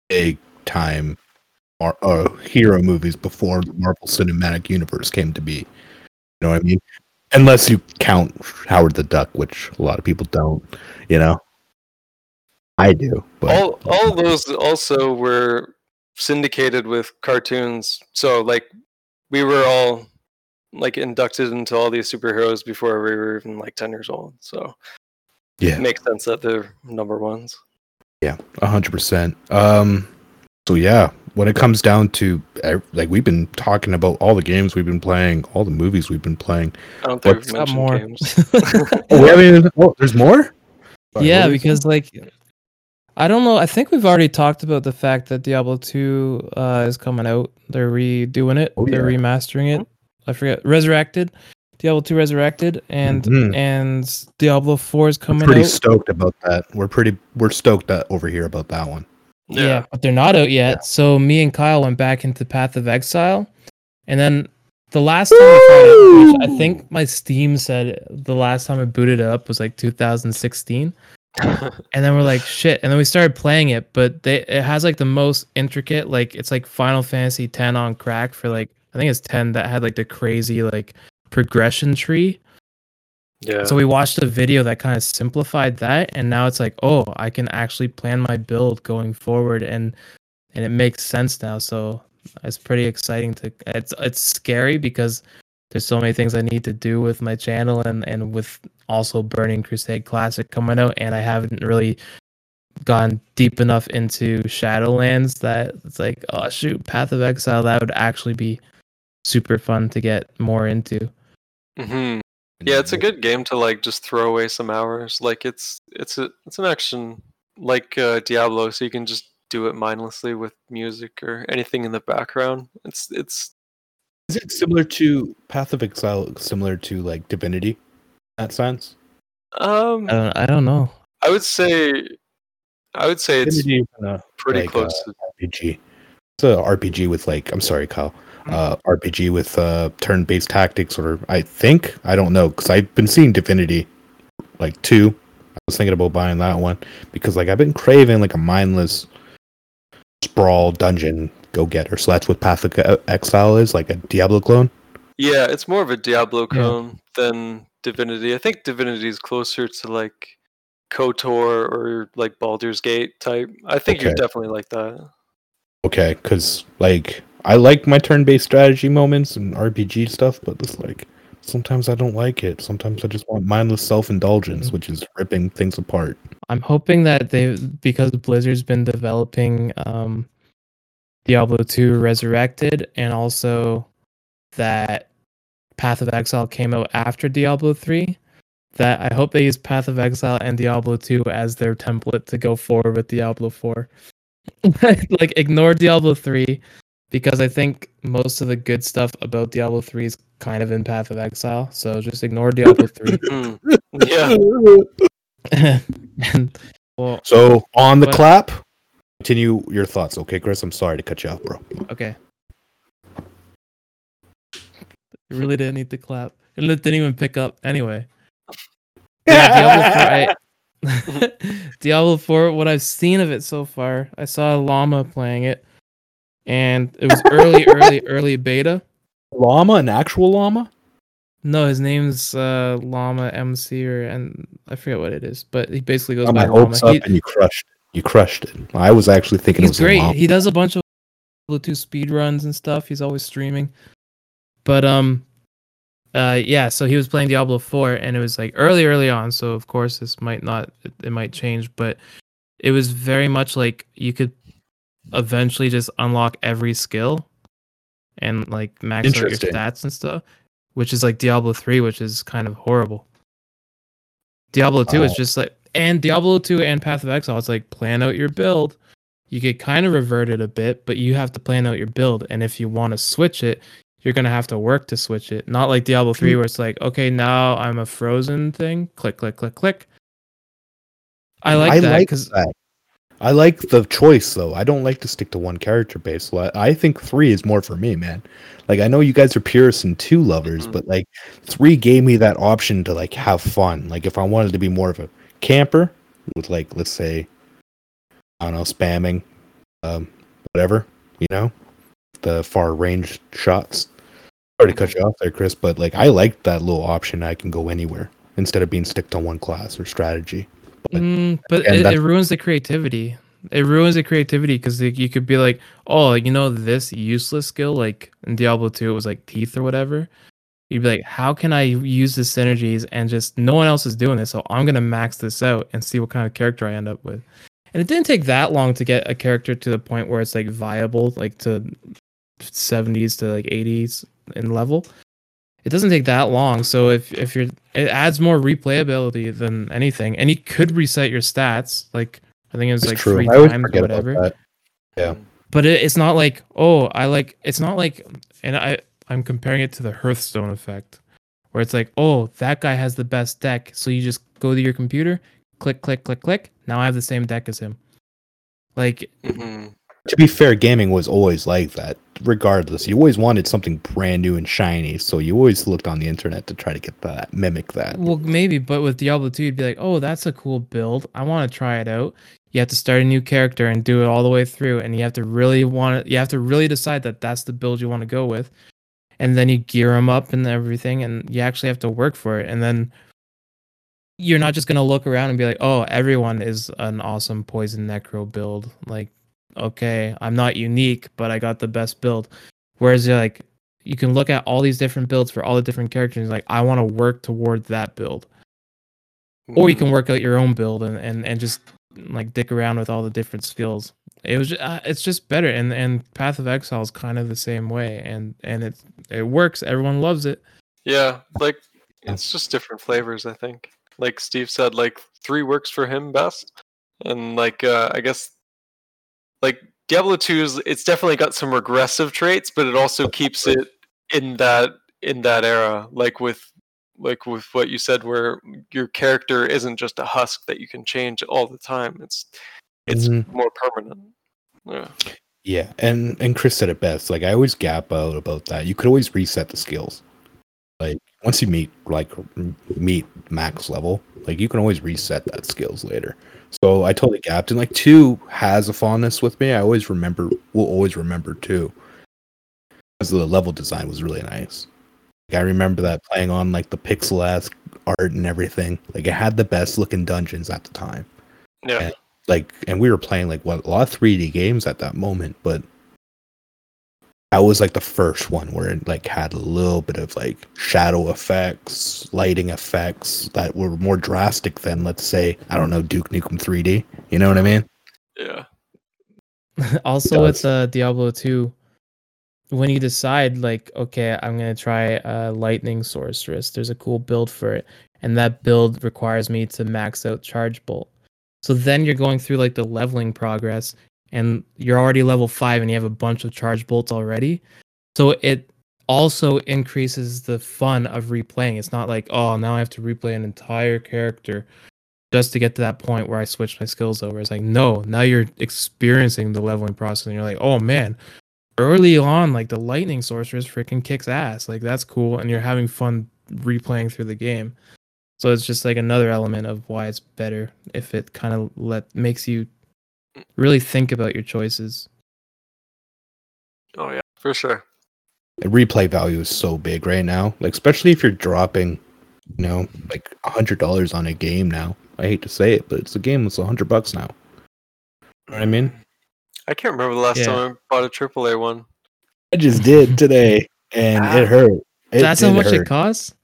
big time mar- uh, hero movies before the Marvel Cinematic Universe came to be. You know what I mean? Unless you count Howard the Duck, which a lot of people don't. You know, I do. But all all those also were syndicated with cartoons. So like we were all like inducted into all these superheroes before we were even like 10 years old. So yeah, it makes sense that they're number ones. Yeah, a hundred percent. Um, so yeah, when it comes down to like we've been talking about all the games we've been playing, all the movies we've been playing. I don't think we've mentioned more. games. Oh, we haven't even. Oh, there's more. Sorry, yeah, because like I don't know. I think we've already talked about the fact that Diablo 2 uh, is coming out. They're redoing it. Oh, They're remastering it. I forget. Resurrected. Diablo 2 Resurrected and Mhm. and Diablo 4 is coming pretty out. stoked about that. We're pretty. We're stoked that over here about that one. Yeah. but they're not out yet. So me and Kyle went back into Path of Exile, and then the last time we tried it, which I think my Steam said the last time I booted it up was like 2016. And then we're like shit. And then we started playing it but they it has like the most intricate like it's like final fantasy 10 on crack for like i think it's 10 that had like the crazy like progression tree. Yeah. so we watched a video that kind of simplified that and now it's like oh i can actually plan my build going forward and and it makes sense now. So it's pretty exciting to it's it's scary because there's so many things i need to do with my channel and and with also burning crusade classic coming out and i haven't really gone deep enough into shadowlands that it's like oh shoot path of exile that would actually be super fun to get more into hmm Yeah, it's a good game to like just throw away some hours. Like it's it's a it's an action like uh, Diablo, so you can just do it mindlessly with music or anything in the background. It's it's Is it similar to Path of Exile? Similar to like Divinity, in that sense. um i don't, I don't know I would say I would say it's Divinity is kinda pretty like, close uh, to RPG. It's a RPG with like I'm sorry, Kyle. Uh, RPG with uh, turn-based tactics, or I think I don't know because I've been seeing Divinity like two. I was thinking about buying that one because like I've been craving like a mindless sprawl dungeon go getter. So that's what Path of Exile is, like a Diablo clone. Yeah, it's more of a Diablo Yeah. clone than Divinity. I think Divinity is closer to like KOTOR or like Baldur's Gate type. I think you're definitely like that. Okay, because like I like my turn-based strategy moments and RPG stuff, but it's like sometimes I don't like it. Sometimes I just want mindless self-indulgence, which is ripping things apart. I'm hoping that they because Blizzard's been developing um Diablo 2 Resurrected and also that Path of Exile came out after Diablo 3 that I hope they use Path of Exile and Diablo 2 as their template to go forward with Diablo 4. like ignore Diablo 3 because I think most of the good stuff about Diablo 3 is kind of in Path of Exile. So just ignore Diablo 3. Hmm. Yeah. and well, So on the But- clap, continue your thoughts. Okay, Chris. I'm sorry to cut you off, bro. Okay. You really didn't need to clap. And it didn't even pick up anyway. Yeah, Diablo 4, I, Diablo 4, what I've seen of it so far, I saw a llama playing it. And it was early, early, early beta. llama, an actual llama. No, his name's uh, Llama MC or and I forget what it is, but he basically goes Got by my Llama. up, He- and you crushed. You crushed it. I was actually thinking it he's was great. He does a bunch of Bluetooth speed runs and stuff. He's always streaming. But um uh yeah, so he was playing Diablo 4 and it was like early early on, so of course this might not it, it might change, but it was very much like you could eventually just unlock every skill and like max out your stats and stuff, which is like Diablo 3, which is kind of horrible. Diablo 2 is Oh. just like and Diablo 2 and Path of Exile, it's like plan out your build. You get kind of reverted a bit, but you have to plan out your build. And if you want to switch it, you're gonna have to work to switch it. Not like Diablo 3 where it's like, okay, now I'm a frozen thing. Click, click, click, click. I like I that like because that. I like the choice though. I don't like to stick to one character base. So I, I think three is more for me, man. Like I know you guys are purists and two lovers, Mhm. but like three gave me that option to like have fun. Like if I wanted to be more of a camper with like let's say I don't know, spamming, um, whatever, you know, the far range shots. Sorry to cut you off there, Chris, but like I like that little option. I can go anywhere instead of being stick to one class or strategy. But- Mm, but it, it ruins the creativity. It ruins the creativity because you could be like, oh, you know, this useless skill, like in Diablo 2, it was like teeth or whatever. You'd be like, how can I use the synergies and just no one else is doing this, so I'm gonna max this out and see what kind of character I end up with. And it didn't take that long to get a character to the point where it's like viable, like to 70s to like 80s in level. It doesn't take that long. So if if you're it adds more replayability than anything. And you could reset your stats. Like I think it was It's like true. three times or whatever. that. Yeah, but it, it's not like, oh, I like it's not like and I I'm comparing it to the Hearthstone effect. Where it's like, oh, that guy has the best deck. So you just go to your computer, click, click, click, click. Now I have the same deck as him. Like hmm To be fair, gaming was always like that. Regardless, you always wanted something brand new and shiny, so you always looked on the internet to try to get that, mimic that. Well, maybe, but with Diablo 2, you'd be like, oh, that's a cool build. I want to try it out. You have to start a new character and do it all the way through, and you have to really want it. You have to really decide that that's the build you want to go with, and then you gear them up and everything, and you actually have to work for it. And then you're not just gonna look around and be like, oh, everyone is an awesome poison necro build. Like, okay, I'm not unique, but I got the best build. Whereas you're like, you can look at all these different builds for all the different characters. Like, I want to work toward that build, or you can mm. work out your own build and and, and just like dick around with all the different skills. It was, ju- uh, it's just better, and and Path of Exile is kind of the same way, and and it it works. Everyone loves it. Yeah, like it's just different flavors. I think. Like Steve said, like three works for him best, and like uh, I guess like Diablo 2 is it's definitely got some regressive traits, but it also keeps it in that in that era. Like with like with what you said, where your character isn't just a husk that you can change all the time. It's it's Mhm. more permanent. Yeah. Yeah, and and Chris said it best. Like I always gap out about that. You could always reset the skills. Like once you meet like meet max level, like you can always reset that skills later. So I totally gapped. And like two has a fondness with me. I always remember. Will always remember two. Because the level design was really nice. Like, I remember that playing on like the pixel ass art and everything. Like it had the best looking dungeons at the time Yeah. Like and we were playing like what a lot of 3D games at that moment, but that was like the first one where it like had a little bit of like shadow effects, lighting effects that were more drastic than let's say, I don't know, Duke Nukem 3D. You know what I mean? Yeah. also, with uh, Diablo 2. When you decide, like, okay, I'm gonna try uh, Lightning Sorceress. There's a cool build for it, and that build requires me to max out Charge Bolt. So then you're going through like the leveling progress, and you're already level five, and you have a bunch of Charge Bolts already. So it also increases the fun of replaying. It's not like, oh, now I have to replay an entire character just to get to that point where I switch my skills over. It's like, no, now you're experiencing the leveling process and you're like, oh man, early on, like the lightning sorceress freaking kicks ass. Like that's cool. And you're having fun replaying through the game. So it's just like another element of why it's better if it kind of let makes you really think about your choices. Oh yeah, for sure. The replay value is so big right now. Like especially if you're dropping, you know, like a hundred dollars on a game now. I hate to say it, but it's a game that's a hundred bucks now. You know what I mean? Mm. I can't remember the last Yeah. time I bought a AAA one. I just did today, and it ah. hurt. It That's how much hurt. it costs?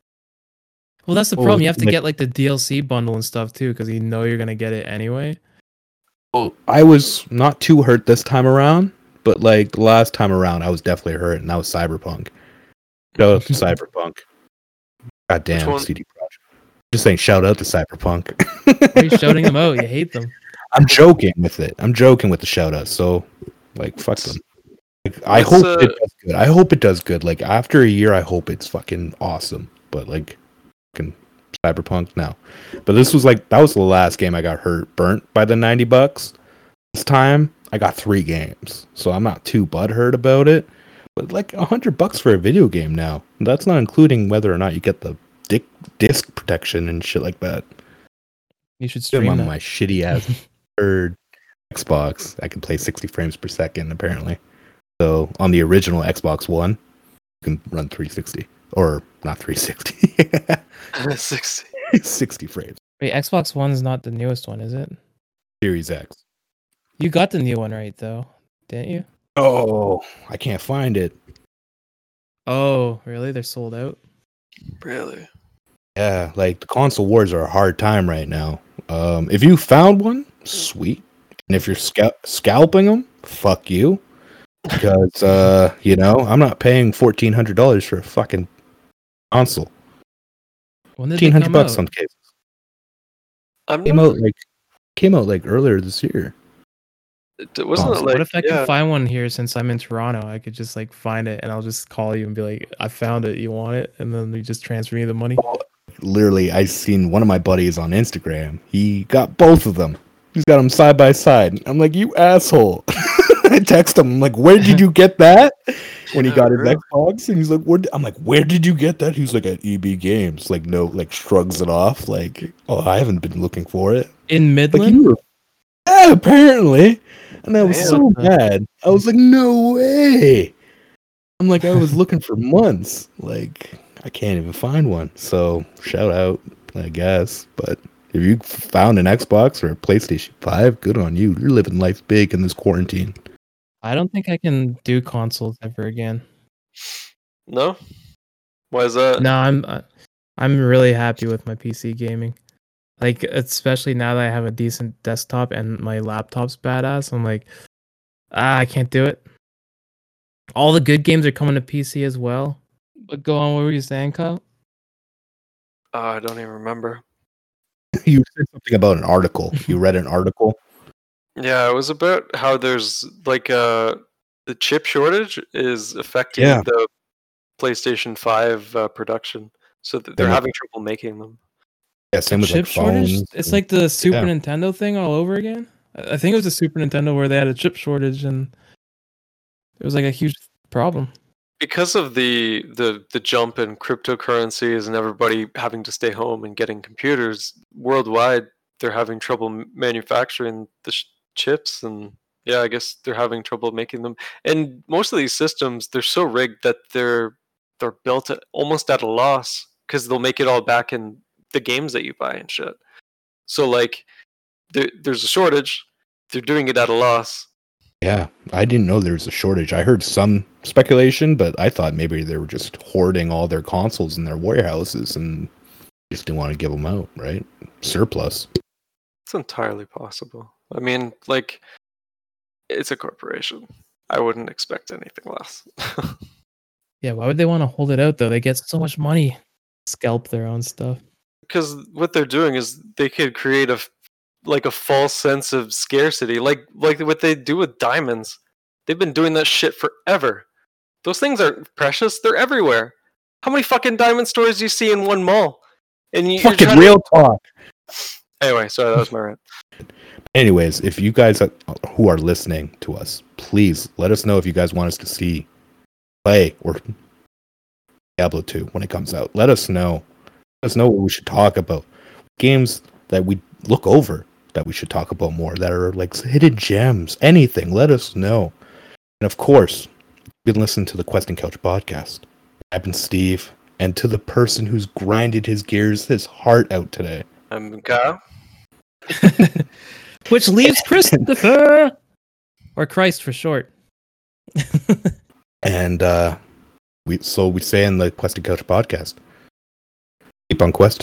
Well, that's the Well, problem. You have to get like the DLC bundle and stuff too, because you know you're gonna get it anyway. Well, I was not too hurt this time around, but like last time around, I was definitely hurt, and that was Cyberpunk. Shout out to Cyberpunk. God damn. CD Projekt. Just saying, shout out to Cyberpunk. Why are you shouting them out? You hate them. I'm joking with it. I'm joking with the shout out. So, like, fuck them. Like, I What's, hope uh, it does good. I hope it does good. Like after a year, I hope it's fucking awesome. But like, fucking Cyberpunk now. But this was like that was the last game I got hurt, burnt by the ninety bucks. This time I got three games, so I'm not too butthurt about it. But like a hundred bucks for a video game now. That's not including whether or not you get the dick disc protection and shit like that. You should stream on my shitty ass third Xbox, I can play 60 frames per second apparently. So on the original Xbox One, you can run 360 or not 360, 60. 60 frames. Wait, Xbox One's not the newest one, is it? Series X. You got the new one right though, didn't you? Oh, I can't find it. Oh, really? They're sold out. Really? Yeah, like the console wars are a hard time right now. Um, if you found one, sweet. And if you're scal- scalping them, fuck you. Because uh, you know, I'm not paying fourteen hundred dollars for a fucking console. When did Fifteen they hundred come bucks out? on cases. I'm Came not, out like came out like earlier this year. it wasn't it like what if I yeah, could find one here since I'm in Toronto? I could just like find it and I'll just call you and be like, I found it, you want it? And then you just transfer me the money. Literally, I seen one of my buddies on Instagram. He got both of them. He's got them side by side. I'm like, you asshole. I text him. I'm like, where did you get that? When he got his really? Xbox, and he's like, where? I'm like, where did you get that? He's like, at EB Games. Like, no, like shrugs it off. Like, oh, I haven't been looking for it. In Like, Midland? you were, yeah, apparently. And I was Man. so What the- mad. I was like, no way. I'm like, I was looking for months. Like, I can't even find one. So, shout out, I guess. But if you found an Xbox or a PlayStation 5, good on you. You're living life big in this quarantine. I don't think I can do consoles ever again. no. Why is that? No, I'm uh, I'm really happy with my PC gaming. Like especially now that I have a decent desktop and my laptop's badass, I'm like, ah, I can't do it. All the good games are coming to PC as well. But go on, what were you saying, Kyle? Oh, I don't even remember. You said something about an article. You read an article. Yeah, it was about how there's like uh the chip shortage is affecting Yeah. the PlayStation 5 uh, production. So th- they're Then- having trouble making them. Yeah, same with Chip like shortage? phones. It's and- like the Super yeah. Nintendo thing all over again. I I think it was the Super Nintendo where they had a chip shortage and it was like a huge problem. because of the the the jump in cryptocurrencies and everybody having to stay home and getting computers worldwide they're having trouble manufacturing the sh- chips and yeah i guess they're having trouble making them and most of these systems they're so rigged that they're they're built at, almost at a loss because they'll make it all back in the games that you buy and shit so like there, there's a shortage they're doing it at a loss Yeah, I didn't know there was a shortage. I heard some speculation, but I thought maybe they were just hoarding all their consoles in their warehouses and just didn't want to give them out, right? Surplus. It's entirely possible. I mean, like, it's a corporation. I wouldn't expect anything less. Yeah, why would they want to hold it out though? They get so much money. Scalp their own stuff. because what they're doing is they could create a like a false sense of scarcity, like like what they do with diamonds. They've been doing that shit forever. Those things aren't precious; they're everywhere. How many fucking diamond stores do you see in one mall? And you, you're Fucking trying to- real talk. Anyway, sorry, that was my rant. Anyways, if you guys are- who are listening to us, please let us know if you guys want us to see play or Diablo 2 when it comes out. Let us know. Let us know what we should talk about. Games that we look over that we should talk about more that are like hidden gems. Anything. Let us know. And of course, you've been listening to the Quest and Couch podcast. I've been Steve, and to the person who's grinded his gears, his heart out today. I'm Kyle. Which leaves Christopher or Christ for short. And uh we so we say in the Quest and Couch podcast. Keep on questing.